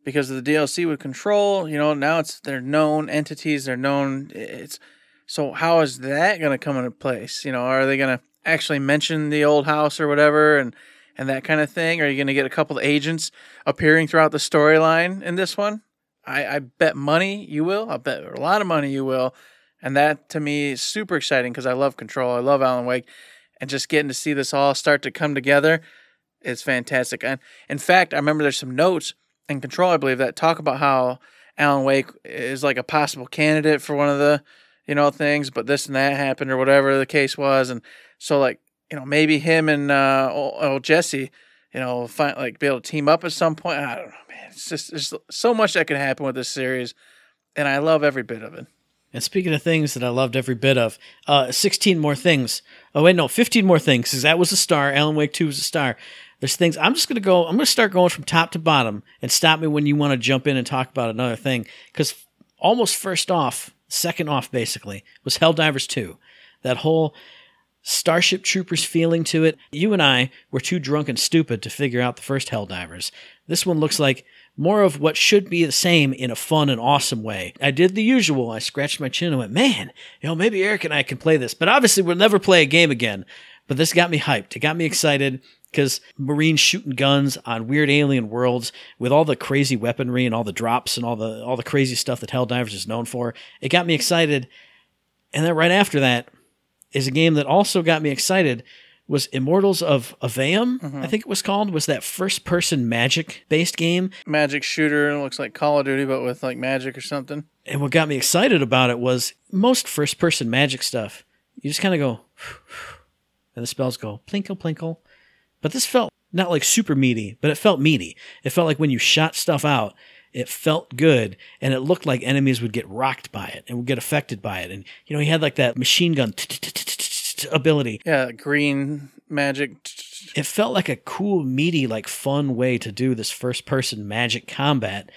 because of the DLC with control. You know, now it's they're known entities. They're known. It's so how is that going to come into place? You know, are they going to actually mention the old house or whatever, and and that kind of thing? Are you going to get a couple of agents appearing throughout the storyline in this one? I, I bet money you will. I bet a lot of money you will. And that to me is super exciting because I love Control. I love Alan Wake. And just getting to see this all start to come together is fantastic. And in fact, I remember there's some notes in Control, I believe, that talk about how Alan Wake is like a possible candidate for one of the, you know, things, but this and that happened or whatever the case was. And so, like, you know, maybe him and uh, old, old Jesse, you know, find like be able to team up at some point. I don't know, man. It's just there's so much that can happen with this series, and I love every bit of it. And speaking of things that I loved every bit of, uh, 16 more things. Oh, wait, no, 15 more things, because that was a star. Alan Wake 2 was a star. There's things, I'm just going to go, I'm going to start going from top to bottom and stop me when you want to jump in and talk about another thing. Because almost first off, second off basically, was Helldivers 2. That whole Starship Troopers feeling to it. You and I were too drunk and stupid to figure out the first Helldivers. This one looks like more of what should be the same in a fun and awesome way. I did the usual. I scratched my chin and went, man, you know, maybe Eric and I can play this. But obviously, we'll never play a game again. But this got me hyped. It got me excited because Marines shooting guns on weird alien worlds with all the crazy weaponry and all the drops and all the all the crazy stuff that Helldivers is known for. It got me excited. And then right after that is a game that also got me excited was Immortals of Aveum, mm-hmm. I think it was called, was that first person magic based game. Magic shooter looks like Call of Duty, but with like magic or something. And what got me excited about it was most first person magic stuff. You just kind of go, and the spells go plinkle plinkle. But this felt not like super meaty, but it felt meaty. It felt like when you shot stuff out, it felt good, and it looked like enemies would get rocked by it and would get affected by it. And you know, he had like that machine gun ability. Yeah, green magic. It felt like a cool, meaty, like fun way to do this first person magic combat.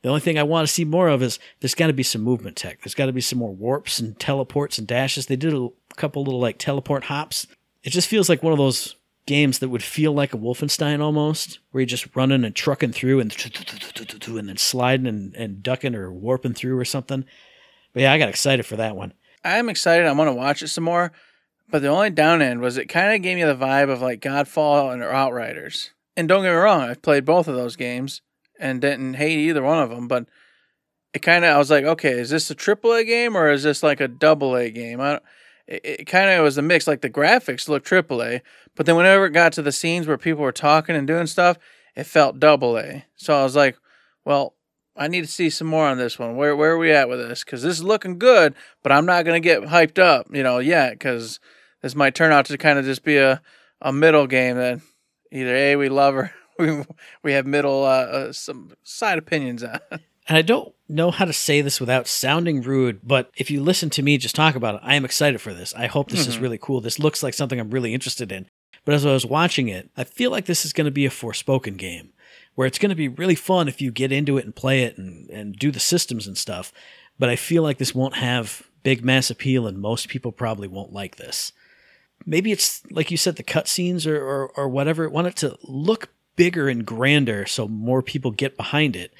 The only thing I want to see more of is there's got to be some movement tech. There's got to be some more warps and teleports and dashes. They did a couple little like teleport hops. It just feels like one of those games that would feel like a Wolfenstein almost, where you're just running and trucking through and and then sliding and, and ducking or warping through or something. But yeah, I got excited for that one. I'm excited. I want to watch it some more. But the only down end was it kind of gave me the vibe of like Godfall and Outriders. And don't get me wrong, I've played both of those games and didn't hate either one of them. But it kind of I was like, okay, is this a triple A game or is this like a double A game? I don't, it, it kind of was a mix. Like the graphics looked triple A, but then whenever it got to the scenes where people were talking and doing stuff, it felt double A. So I was like, well, I need to see some more on this one. Where where are we at with this? Because this is looking good, but I'm not gonna get hyped up, you know, yet because this might turn out to kind of just be a a middle game that either a we love or we we have middle uh, uh, some side opinions on. And I don't know how to say this without sounding rude, but if you listen to me just talk about it, I am excited for this. I hope this is mm-hmm. really cool. This looks like something I'm really interested in. But as I was watching it, I feel like this is going to be a Forspoken game where it's going to be really fun if you get into it and play it and, and do the systems and stuff. But I feel like this won't have big mass appeal and most people probably won't like this. Maybe it's like you said, the cutscenes or, or, or whatever. Want it to look bigger and grander so more people get behind it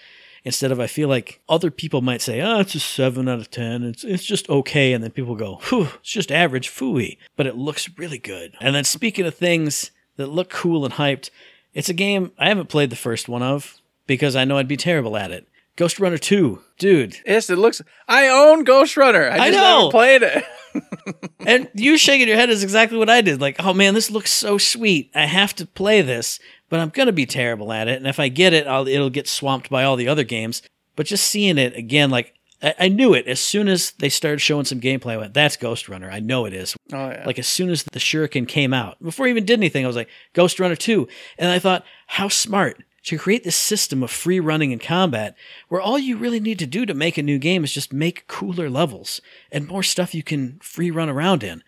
instead of I feel like other people might say, oh, it's a 7 out of 10. It's, it's just okay. And then people go, whew, it's just average, fooey. But it looks really good. And then speaking of things that look cool and hyped, it's a game I haven't played the first one of because I know I'd be terrible at it. Ghostrunner 2. Dude, Yes, it looks. I own Ghostrunner. I I just know. played it. and you shaking your head is exactly what I did. Like, oh man, this looks so sweet. I have to play this, but I'm gonna be terrible at it. And if I get it, I'll, it'll get swamped by all the other games. But just seeing it again, like I, I knew it as soon as they started showing some gameplay. I went, "That's Ghostrunner. I know it is." Oh yeah. Like as soon as the Shuriken came out, before I even did anything, I was like, Ghostrunner 2. And I thought, how smart to create this system of free running and combat where all you really need to do to make a new game is just make cooler levels and more stuff you can free run around in.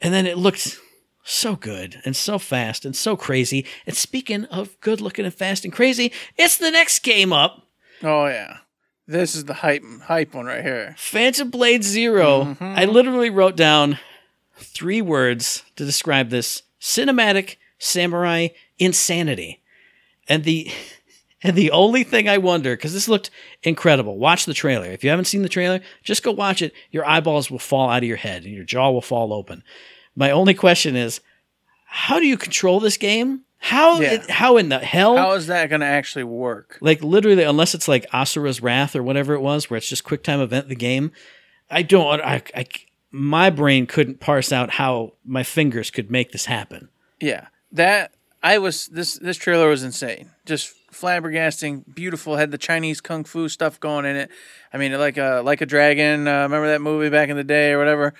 And then it looked so good and so fast and so crazy. And speaking of good looking and fast and crazy, it's the next game up. oh yeah. This is the hype hype one right here. Phantom Blade 0 mm-hmm. I literally wrote down three words to describe this cinematic samurai insanity. And the and the only thing I wonder, because this looked incredible. Watch the trailer. If you haven't seen the trailer, just go watch it. Your eyeballs will fall out of your head and your jaw will fall open. My only question is, how do you control this game? How Yeah. it- how in the hell How is that going to actually work? like literally, unless it's like Asura's Wrath or whatever it was, where it's just quick time event the game. I don't. I, I my brain couldn't parse out how my fingers could make this happen. Yeah, that I was this this trailer was insane. Just flabbergasting, beautiful. Had the Chinese kung fu stuff going in it. I mean, like a like a dragon. Uh, remember that movie back in the day or whatever?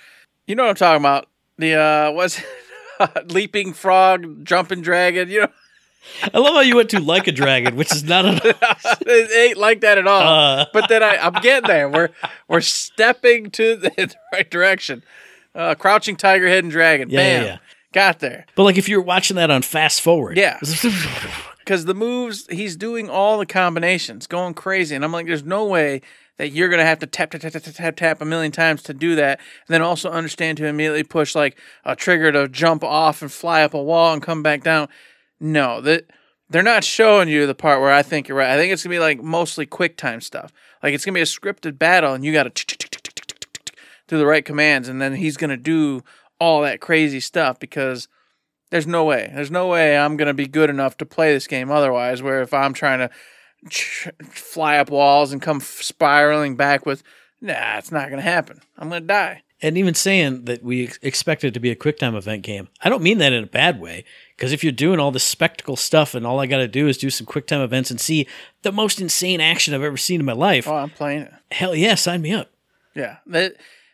You know what I'm talking about? The uh, what's leaping frog, jumping dragon. You know, I love how you went to like a dragon, which is not a. it ain't like that at all. Uh. but then I, I'm getting there. We're we're stepping to the, the right direction. Uh, crouching tiger, hidden dragon. Yeah, yeah, Bam. yeah. Got there. But like if you were watching that on fast forward, Yeah. because the moves he's doing all the combinations going crazy and i'm like there's no way that you're gonna have to tap tap tap tap tap tap, a million times to do that and then also understand to immediately push like a trigger to jump off and fly up a wall and come back down no that they're not showing you the part where i think you're right i think it's gonna be like mostly quick time stuff like it's gonna be a scripted battle and you gotta do the right commands and then he's gonna do all that crazy stuff because there's no way. There's no way I'm gonna be good enough to play this game otherwise. Where if I'm trying to fly up walls and come spiraling back with, nah, it's not gonna happen. I'm gonna die. and even saying that we ex- expect it to be a quick time event game, I don't mean that in a bad way. Because if you're doing all this spectacle stuff and all I got to do is do some quick time events and see the most insane action I've ever seen in my life, Oh, I'm playing it. hell yeah, sign me up. Yeah, that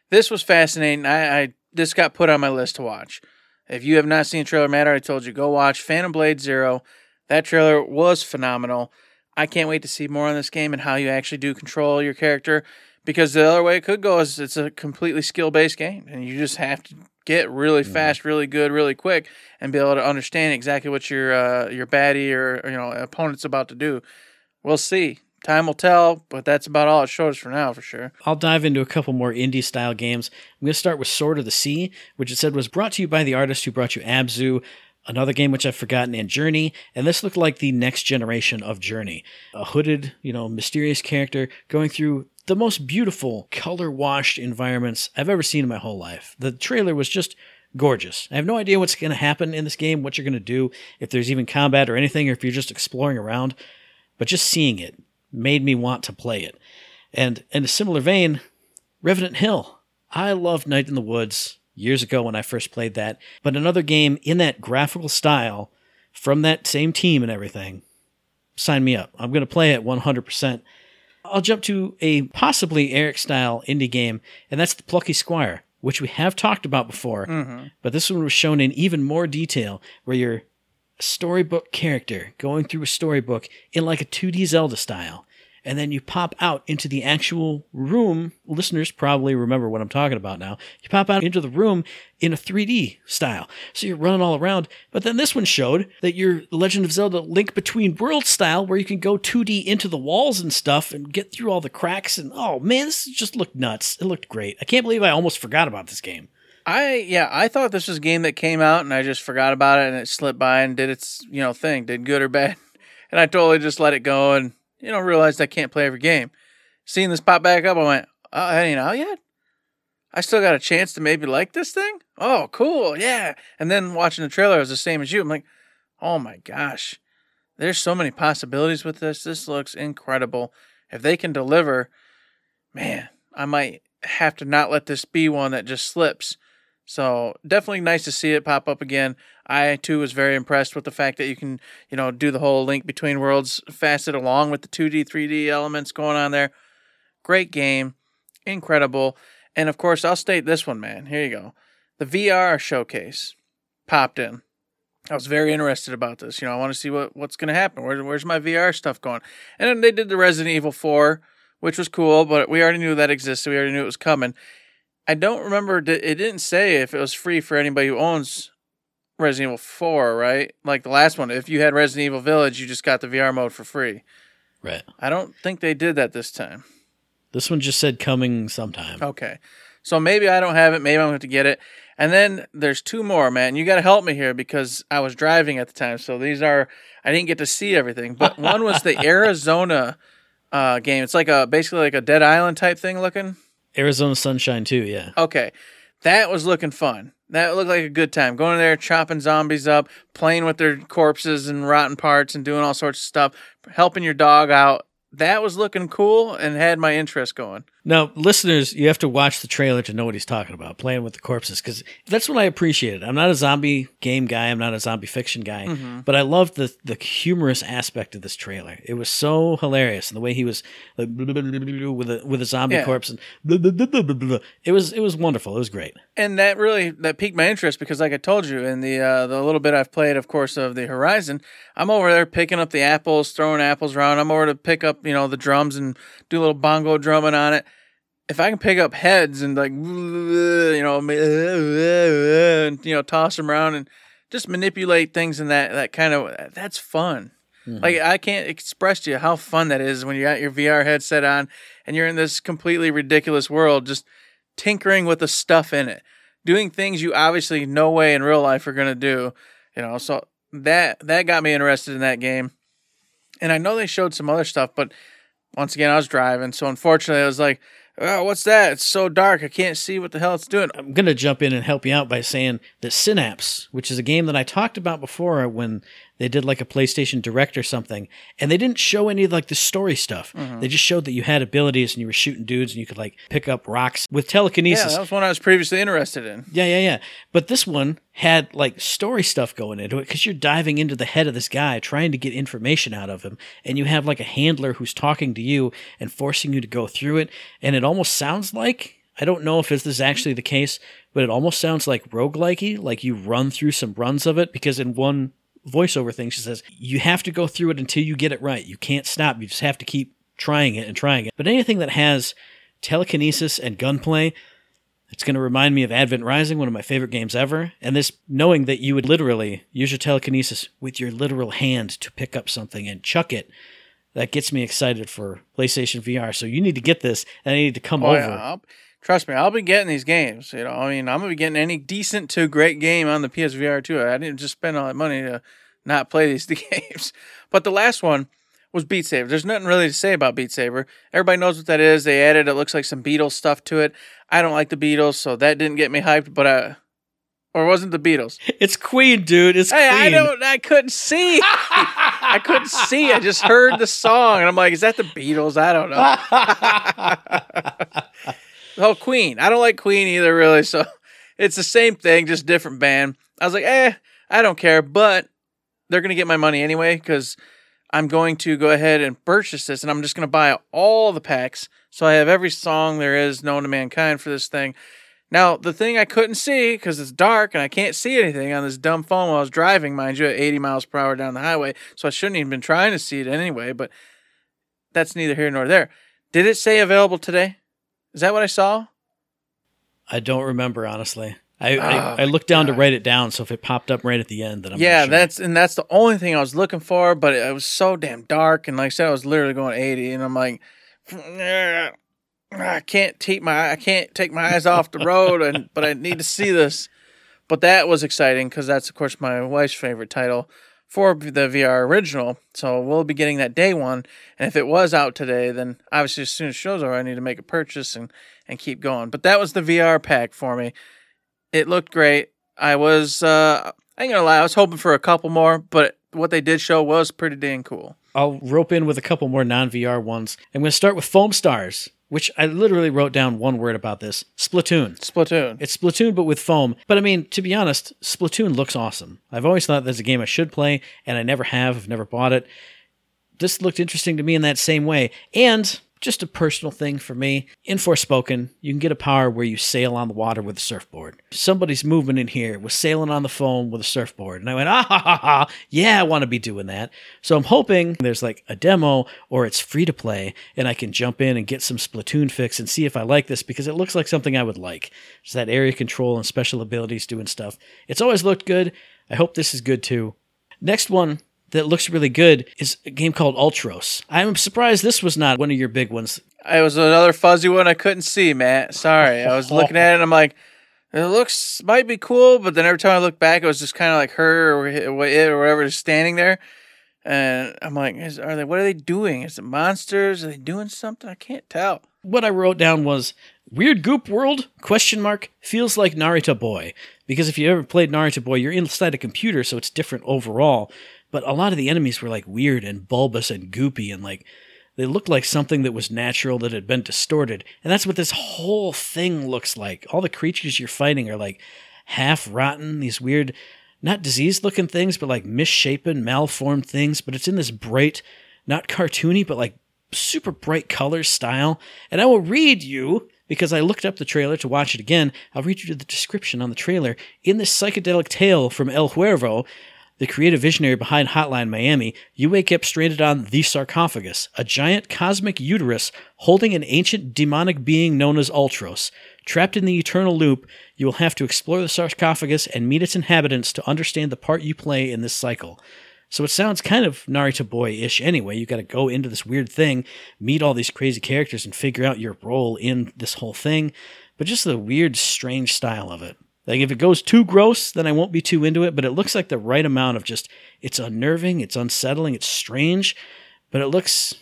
this was fascinating. I, I this got put on my list to watch. If you have not seen trailer, Matt already told you go watch Phantom Blade Zero. That trailer was phenomenal. I can't wait to see more on this game and how you actually do control your character. Because the other way it could go is it's a completely skill based game, and you just have to get really fast, really good, really quick, and be able to understand exactly what your uh, your baddie or, or you know opponent's about to do. We'll see. Time will tell, but that's about all it shows for now, for sure. I'll dive into a couple more indie style games. I'm going to start with Sword of the Sea, which it said was brought to you by the artist who brought you Abzu, another game which I've forgotten, and Journey. And this looked like the next generation of Journey. A hooded, you know, mysterious character going through the most beautiful, color washed environments I've ever seen in my whole life. The trailer was just gorgeous. I have no idea what's going to happen in this game, what you're going to do, if there's even combat or anything, or if you're just exploring around. But just seeing it made me want to play it. And in a similar vein, Revenant Hill. I love Night in the Woods years ago when I first played that, but another game in that graphical style from that same team and everything. Sign me up. I'm going to play it 100%. I'll jump to a possibly Eric style indie game, and that's The Plucky Squire, which we have talked about before. Mm-hmm. But this one was shown in even more detail, where you're a storybook character going through a storybook in like a 2D Zelda style. And then you pop out into the actual room. Listeners probably remember what I'm talking about now. You pop out into the room in a 3D style. So you're running all around. But then this one showed that you're Legend of Zelda Link Between Worlds style, where you can go 2D into the walls and stuff and get through all the cracks. And oh man, this just looked nuts. It looked great. I can't believe I almost forgot about this game. I yeah, I thought this was a game that came out and I just forgot about it and it slipped by and did its you know thing, did good or bad, and I totally just let it go and you know, realized I can't play every game. Seeing this pop back up, I went, uh, oh, it ain't out yet? I still got a chance to maybe like this thing? Oh, cool, yeah. And then watching the trailer, I was the same as you. I'm like, oh my gosh, there's so many possibilities with this. This looks incredible. If they can deliver, man, I might have to not let this be one that just slips. So definitely nice to see it pop up again. I too was very impressed with the fact that you can, you know, do the whole link between worlds facet along with the 2D, 3D elements going on there. Great game, incredible. And of course, I'll state this one, man. Here you go. The VR showcase popped in. I was very interested about this. You know, I want to see what, what's going to happen. Where, where's my VR stuff going? And then they did the Resident Evil 4, which was cool, but we already knew that existed. We already knew it was coming. I don't remember. It didn't say if it was free for anybody who owns Resident Evil 4, right? Like the last one. If you had Resident Evil Village, you just got the VR mode for free. Right. I don't think they did that this time. This one just said coming sometime. Okay. So maybe I don't have it. Maybe I'm going to get it. And then there's two more, man. You got to help me here because I was driving at the time. So these are, I didn't get to see everything. But one was the Arizona uh, game. It's like a, basically like a Dead Island type thing looking. Arizona Sunshine 2, yeah. Okay. That was looking fun. That looked like a good time. Going there, chopping zombies up, playing with their corpses and rotten parts and doing all sorts of stuff, helping your dog out. That was looking cool and had my interest going. Now, listeners, you have to watch the trailer to know what he's talking about, playing with the corpses, because that's what I appreciated. I'm not a zombie game guy, I'm not a zombie fiction guy, Mm-hmm. but I loved the the humorous aspect of this trailer. It was so hilarious, and the way he was like with a with a zombie Yeah. corpse, and it was it was wonderful. It was great. and that really that piqued my interest because like i told you in the uh, the little bit i've played of course of the horizon i'm over there picking up the apples throwing apples around i'm over to pick up you know the drums and do a little bongo drumming on it if i can pick up heads and like you know and you know toss them around and just manipulate things in that that kind of that's fun mm-hmm. like I can't express to you how fun that is when you got your VR headset on and you're in this completely ridiculous world, just tinkering with the stuff in it, doing things you obviously no way in real life are gonna do. You know, so that that got me interested in that game. And I know they showed some other stuff, but once again I was driving, so unfortunately I was like, oh, what's that? It's so dark, I can't see what the hell it's doing. I'm going to jump in and help you out by saying that Synapse, which is a game that I talked about before when they did like a PlayStation Direct or something, and they didn't show any of like the story stuff. Mm-hmm. They just showed that you had abilities and you were shooting dudes and you could like pick up rocks with telekinesis. Yeah, that was one I was previously interested in. Yeah, yeah, yeah. But this one had like story stuff going into it because you're diving into the head of this guy trying to get information out of him. And you have like a handler who's talking to you and forcing you to go through it. And it almost sounds like I don't know if this is actually the case, but it almost sounds like roguelikey, like you run through some runs of it because in one voiceover thing she says you have to go through it until you get it right. You can't stop. You just have to keep trying it and trying it. But anything that has telekinesis and gunplay it's going to remind me of Advent Rising, one of my favorite games ever. And this knowing that you would literally use your telekinesis with your literal hand to pick up something and chuck it, that gets me excited for PlayStation VR. So you need to get this, and I need to come Oh, over. yeah. Trust me, I'll be getting these games. You know, I mean, I'm gonna be getting any decent to great game on the PSVR too. I didn't just spend all that money to not play these games. But the last one was Beat Saber. There's nothing really to say about Beat Saber. Everybody knows what that is. They added it looks like some Beatles stuff to it. I don't like the Beatles, so that didn't get me hyped. But I, or it wasn't the Beatles. It's Queen, dude. It's Hey, Queen. I don't. I couldn't see. I couldn't see. I just heard the song, and I'm like, "Is that the Beatles?" I don't know. Oh, Queen. I don't like Queen either, really. So it's the same thing, just different band. I was like, "Eh, I don't care," but they're gonna get my money anyway because I'm going to go ahead and purchase this, and I'm just gonna buy all the packs, so I have every song there is known to mankind for this thing. Now, the thing I couldn't see because it's dark and I can't see anything on this dumb phone while I was driving, mind you, at 80 miles per hour down the highway. So I shouldn't even been trying to see it anyway, but that's neither here nor there. Did it say available today? Is that what I saw? I don't remember honestly. I, Oh, I, I looked down to write it down, so if it popped up right at the end, then I'm yeah, sure. that's and that's the only thing I was looking for, but it was so damn dark and like I said, I was literally going 80 and I'm like I can't take my I can't take my eyes off the road and but I need to see this. But that was exciting because that's of course my wife's favorite title, for the VR original. So we'll be getting that day one. And if it was out today, then obviously as soon as shows over, I need to make a purchase and, and keep going. But that was the VR pack for me. It looked great. I was, uh, I ain't gonna lie, I was hoping for a couple more, but what they did show was pretty dang cool. I'll rope in with a couple more non VR ones. I'm to start with Foamstars, which I literally wrote down one word about this Splatoon. Splatoon. It's Splatoon, but with foam. But I mean, to be honest, Splatoon looks awesome. I've always thought that's a game I should play, and I never have. I've never bought it. This looked interesting to me in that same way. And just a personal thing for me. In Forspoken, you can get a power where you sail on the water with a surfboard. Somebody's movement in here was sailing on the foam with a surfboard. And I went, ah ha ha ha, yeah, I want to be doing that. So I'm hoping there's like a demo or it's free to play and I can jump in and get some Splatoon fix and see if I like this because it looks like something I would like. It's that area control and special abilities doing stuff. It's always looked good. I hope this is good too. Next one that looks really good is a game called Ultros. I'm surprised this was not one of your big ones. It was another fuzzy one I couldn't see, Matt. Sorry. I was looking at it and I'm like, it looks might be cool, but then every time I look back, it was just kind of like her or it or whatever is standing there, and I'm like, is, are they? What are they doing? Is it monsters? Are they doing something? I can't tell. What I wrote down was weird goop world question mark feels like Narita Boy because if you ever played Narita Boy, you're inside a computer, so it's different overall. But a lot of the enemies were like weird and bulbous and goopy and like they looked like something that was natural that had been distorted. And that's what this whole thing looks like. All the creatures you're fighting are like half rotten, these weird, not diseased looking things, but like misshapen, malformed things. But it's in this bright, not cartoony, but like super bright color style. And I will read you because I looked up the trailer to watch it again. I'll read you the description on the trailer. In this psychedelic tale from El Huervo, the creative visionary behind Hotline Miami, you wake up stranded on the sarcophagus, a giant cosmic uterus holding an ancient demonic being known as Ultros. Trapped in the eternal loop, you will have to explore the sarcophagus and meet its inhabitants to understand the part you play in this cycle. So it sounds kind of Narita Boy ish anyway. You got to go into this weird thing, meet all these crazy characters, and figure out your role in this whole thing. But just the weird, strange style of it. Like if it goes too gross, then I won't be too into it. But it looks like the right amount of just it's unnerving, it's unsettling, it's strange, but it looks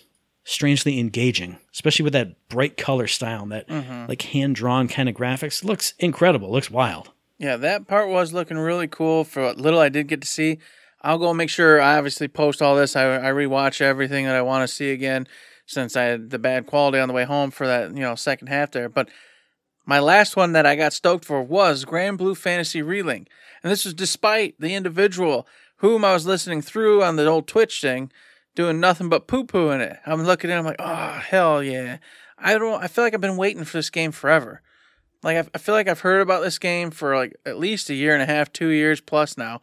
strangely engaging, especially with that bright color style and that mm-hmm. like hand drawn kind of graphics. It looks incredible. It looks wild. Yeah, that part was looking really cool. For what little I did get to see, I'll go make sure I obviously post all this. I, I rewatch everything that I want to see again since I had the bad quality on the way home for that you know second half there. But my last one that I got stoked for was Granblue Fantasy Relink, and this was despite the individual whom I was listening through on the old Twitch thing doing nothing but poo poo in it. I'm looking at it, I'm like, oh hell yeah! I don't. I feel like I've been waiting for this game forever. Like I feel like I've heard about this game for like at least a year and a half, two years plus now,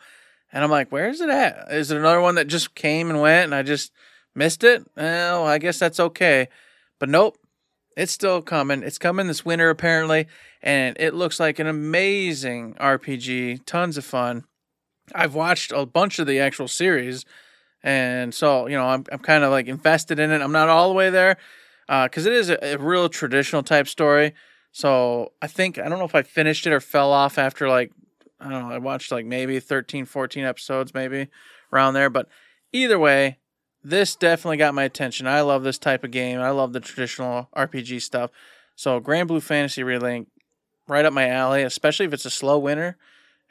and I'm like, where is it at? Is it another one that just came and went and I just missed it? Well, I guess that's okay. But nope, it's still coming. It's coming this winter apparently, and it looks like an amazing RPG. Tons of fun. I've watched a bunch of the actual series, and so you know I'm I'm kind of like invested in it. I'm not all the way there, uh, because it is a, a real traditional type story. So I think I don't know if I finished it or fell off after like I don't know. I watched like maybe 13, 14 episodes, maybe around there. But either way, this definitely got my attention. I love this type of game. I love the traditional RPG stuff. So Granblue Fantasy Relink, right up my alley, especially if it's a slow winter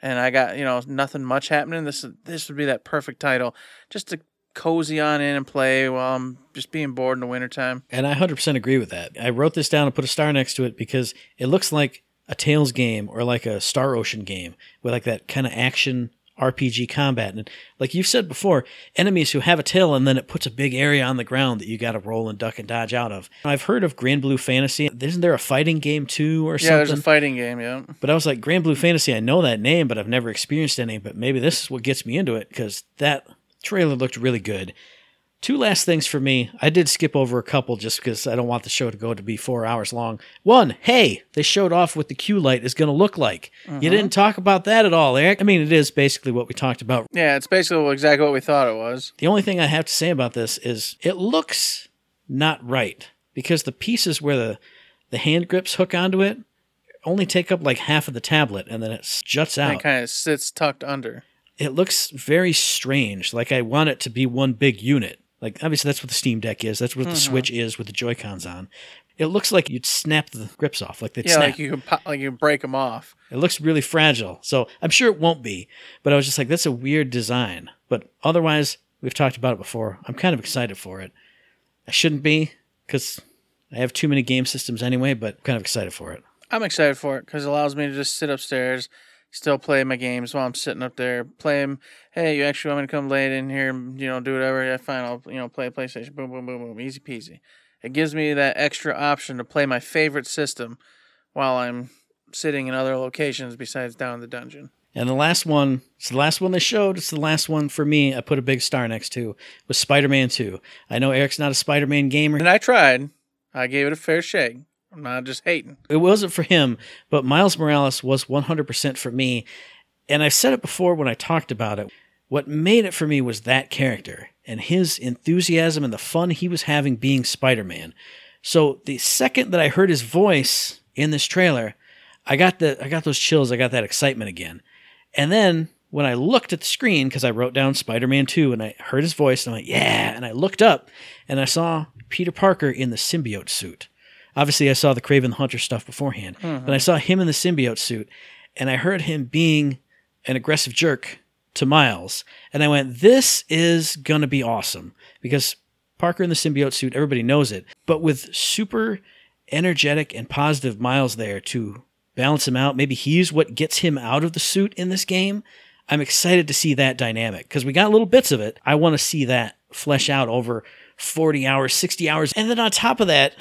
and I got, you know, nothing much happening. This this would be that perfect title. Just to cozy on in and play while I'm just being bored in the wintertime. And I 100% agree with that. I wrote this down and put a star next to it because it looks like a Tales game or like a Star Ocean game with like that kind of action RPG combat. And like you've said before, enemies who have a tail and then it puts a big area on the ground that you got to roll and duck and dodge out of. I've heard of Granblue Fantasy. Isn't there a fighting game too or Yeah, something? Yeah, there's a fighting game. Yeah. But I was like, Granblue Fantasy, I know that name, but I've never experienced any. But maybe this is what gets me into it because that trailer looked really good. Two last things for me. I did skip over a couple just because I don't want the show to go to be four hours long. One, hey, they showed off what the Q light is going to look like. You mm-hmm. didn't talk about that at all, Eric. I mean, it is basically what we talked about. Yeah, it's basically exactly what we thought it was. The only thing I have to say about this is it looks not right because the pieces where the, the hand grips hook onto it only take up like half of the tablet and then it juts And out. it kind of sits tucked under. it looks very strange. Like I want it to be one big unit. Like obviously that's what the Steam Deck is. That's what the mm-hmm. Switch is with the Joy Cons on. It looks like you'd snap the grips off, like they Yeah, snap. like you can pop, like you can break them off. It looks really fragile. So I'm sure it won't be. But I was just like, that's a weird design. But otherwise, we've talked about it before. I'm kind of excited for it. I shouldn't be because I have too many game systems anyway, but I'm kind of excited for it. I'm excited for it because it allows me to just sit upstairs, still play my games while I'm sitting up there, play them. Hey, you actually want me to come lay it in here, and, you know, do whatever? Yeah, fine. I'll, you know, play PlayStation. Boom, boom, boom, boom. Easy peasy. It gives me that extra option to play my favorite system while I'm sitting in other locations besides down in the dungeon. And the last one, it's the last one they showed. It's the last one for me. I put a big star next to was Spider Man 2. I know Eric's not a Spider Man gamer. And I tried. I gave it a fair shake. I'm not just hating. It wasn't for him, but Miles Morales was 100% for me. And I've said it before when I talked about it. What made it for me was that character and his enthusiasm and the fun he was having being Spider Man. So the second that I heard his voice in this trailer, I got the I got those chills, I got that excitement again. And then when I looked at the screen, because I wrote down Spider Man 2 and I heard his voice, and I'm like, yeah. And I looked up and I saw Peter Parker in the symbiote suit. Obviously, I saw the Kraven the Hunter stuff beforehand, but I mm-hmm. saw him in the symbiote suit and I heard him being an aggressive jerk to Miles. And I went, this is going to be awesome because Parker in the symbiote suit, everybody knows it. But with super energetic and positive Miles there to balance him out, maybe he's what gets him out of the suit in this game. I'm excited to see that dynamic because we got little bits of it. I want to see that flesh out over 40 hours, 60 hours. And then on top of that,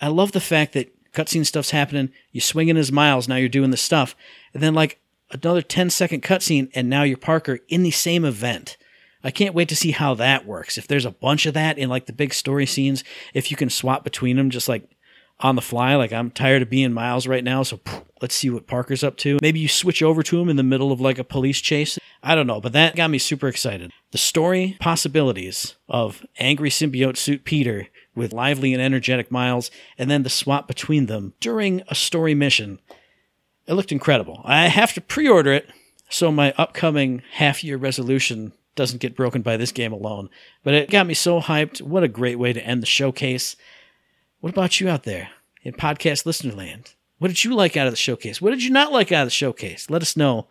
I love the fact that cutscene stuff's happening. You swing in as Miles, now you're doing the stuff. And then, like, another 10 second cutscene, and now you're Parker in the same event. I can't wait to see how that works. If there's a bunch of that in like the big story scenes, if you can swap between them just like on the fly, like I'm tired of being Miles right now, so let's see what Parker's up to. Maybe you switch over to him in the middle of like a police chase. I don't know, but that got me super excited. The story possibilities of angry symbiote suit Peter with lively and energetic Miles, and then the swap between them during a story mission. It looked incredible. I have to pre order it so my upcoming half year resolution doesn't get broken by this game alone. But it got me so hyped. What a great way to end the showcase. What about you out there in podcast listener land? What did you like out of the showcase? What did you not like out of the showcase? Let us know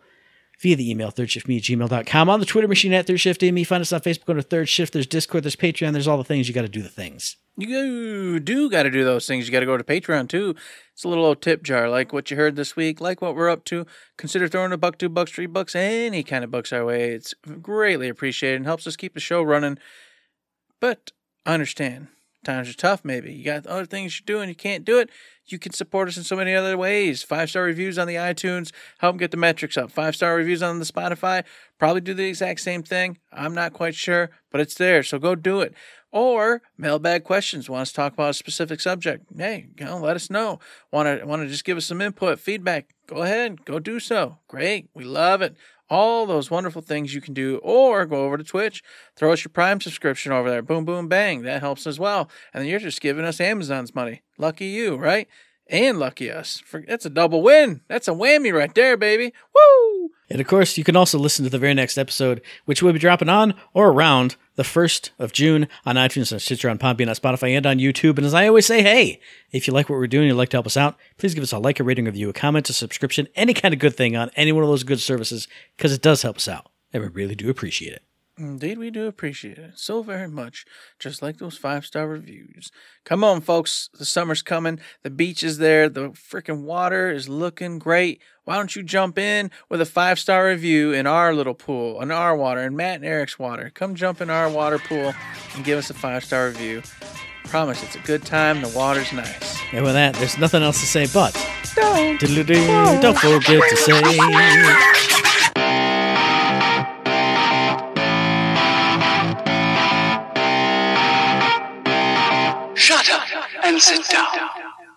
via the email, thirdshiftme at gmail.com, on the Twitter machine at thirdshifme. Find us on Facebook under Third Shift. There's Discord, there's Patreon, there's all the things. You got to do the things. You do got to do those things. You got to go to Patreon too. It's a little old tip jar, like what you heard this week, like what we're up to. Consider throwing a buck, two bucks, three bucks, any kind of bucks our way. It's greatly appreciated and helps us keep the show running. But I understand times are tough. Maybe you got other things you're doing, you can't do it. You can support us in so many other ways. Five star reviews on the iTunes help get the metrics up. Five star reviews on the Spotify probably do the exact same thing. I'm not quite sure, but it's there, so go do it. Or mailbag questions. Want us to talk about a specific subject? Hey, you know, let us know. Want to want to just give us some input, feedback? Go ahead, go do so. Great, we love it. All those wonderful things you can do, or go over to Twitch, throw us your Prime subscription over there. Boom, boom, bang. That helps as well. And then you're just giving us Amazon's money. Lucky you, right? And lucky us. That's a double win. That's a whammy right there, baby. Woo! And of course, you can also listen to the very next episode, which will be dropping on or around the 1st of June on iTunes, on Stitcher, on Podbean, on Spotify, and on YouTube. And as I always say, hey, if you like what we're doing, you'd like to help us out, please give us a like, a rating, a review, a comment, a subscription, any kind of good thing on any one of those good services, because it does help us out. And we really do appreciate it. Mm, Indeed, we do appreciate it so very much. Just like those five star reviews. Come on, folks. The summer's coming. The beach is there. The freaking water is looking great. Why don't you jump in with a five star review in our little pool, in our water, in Matt and Eric's water? Come jump in our water pool and give us a five star review. Promise it's a good time. The water's nice. And with that, there's nothing else to say but don't, don't forget to say. Sit down.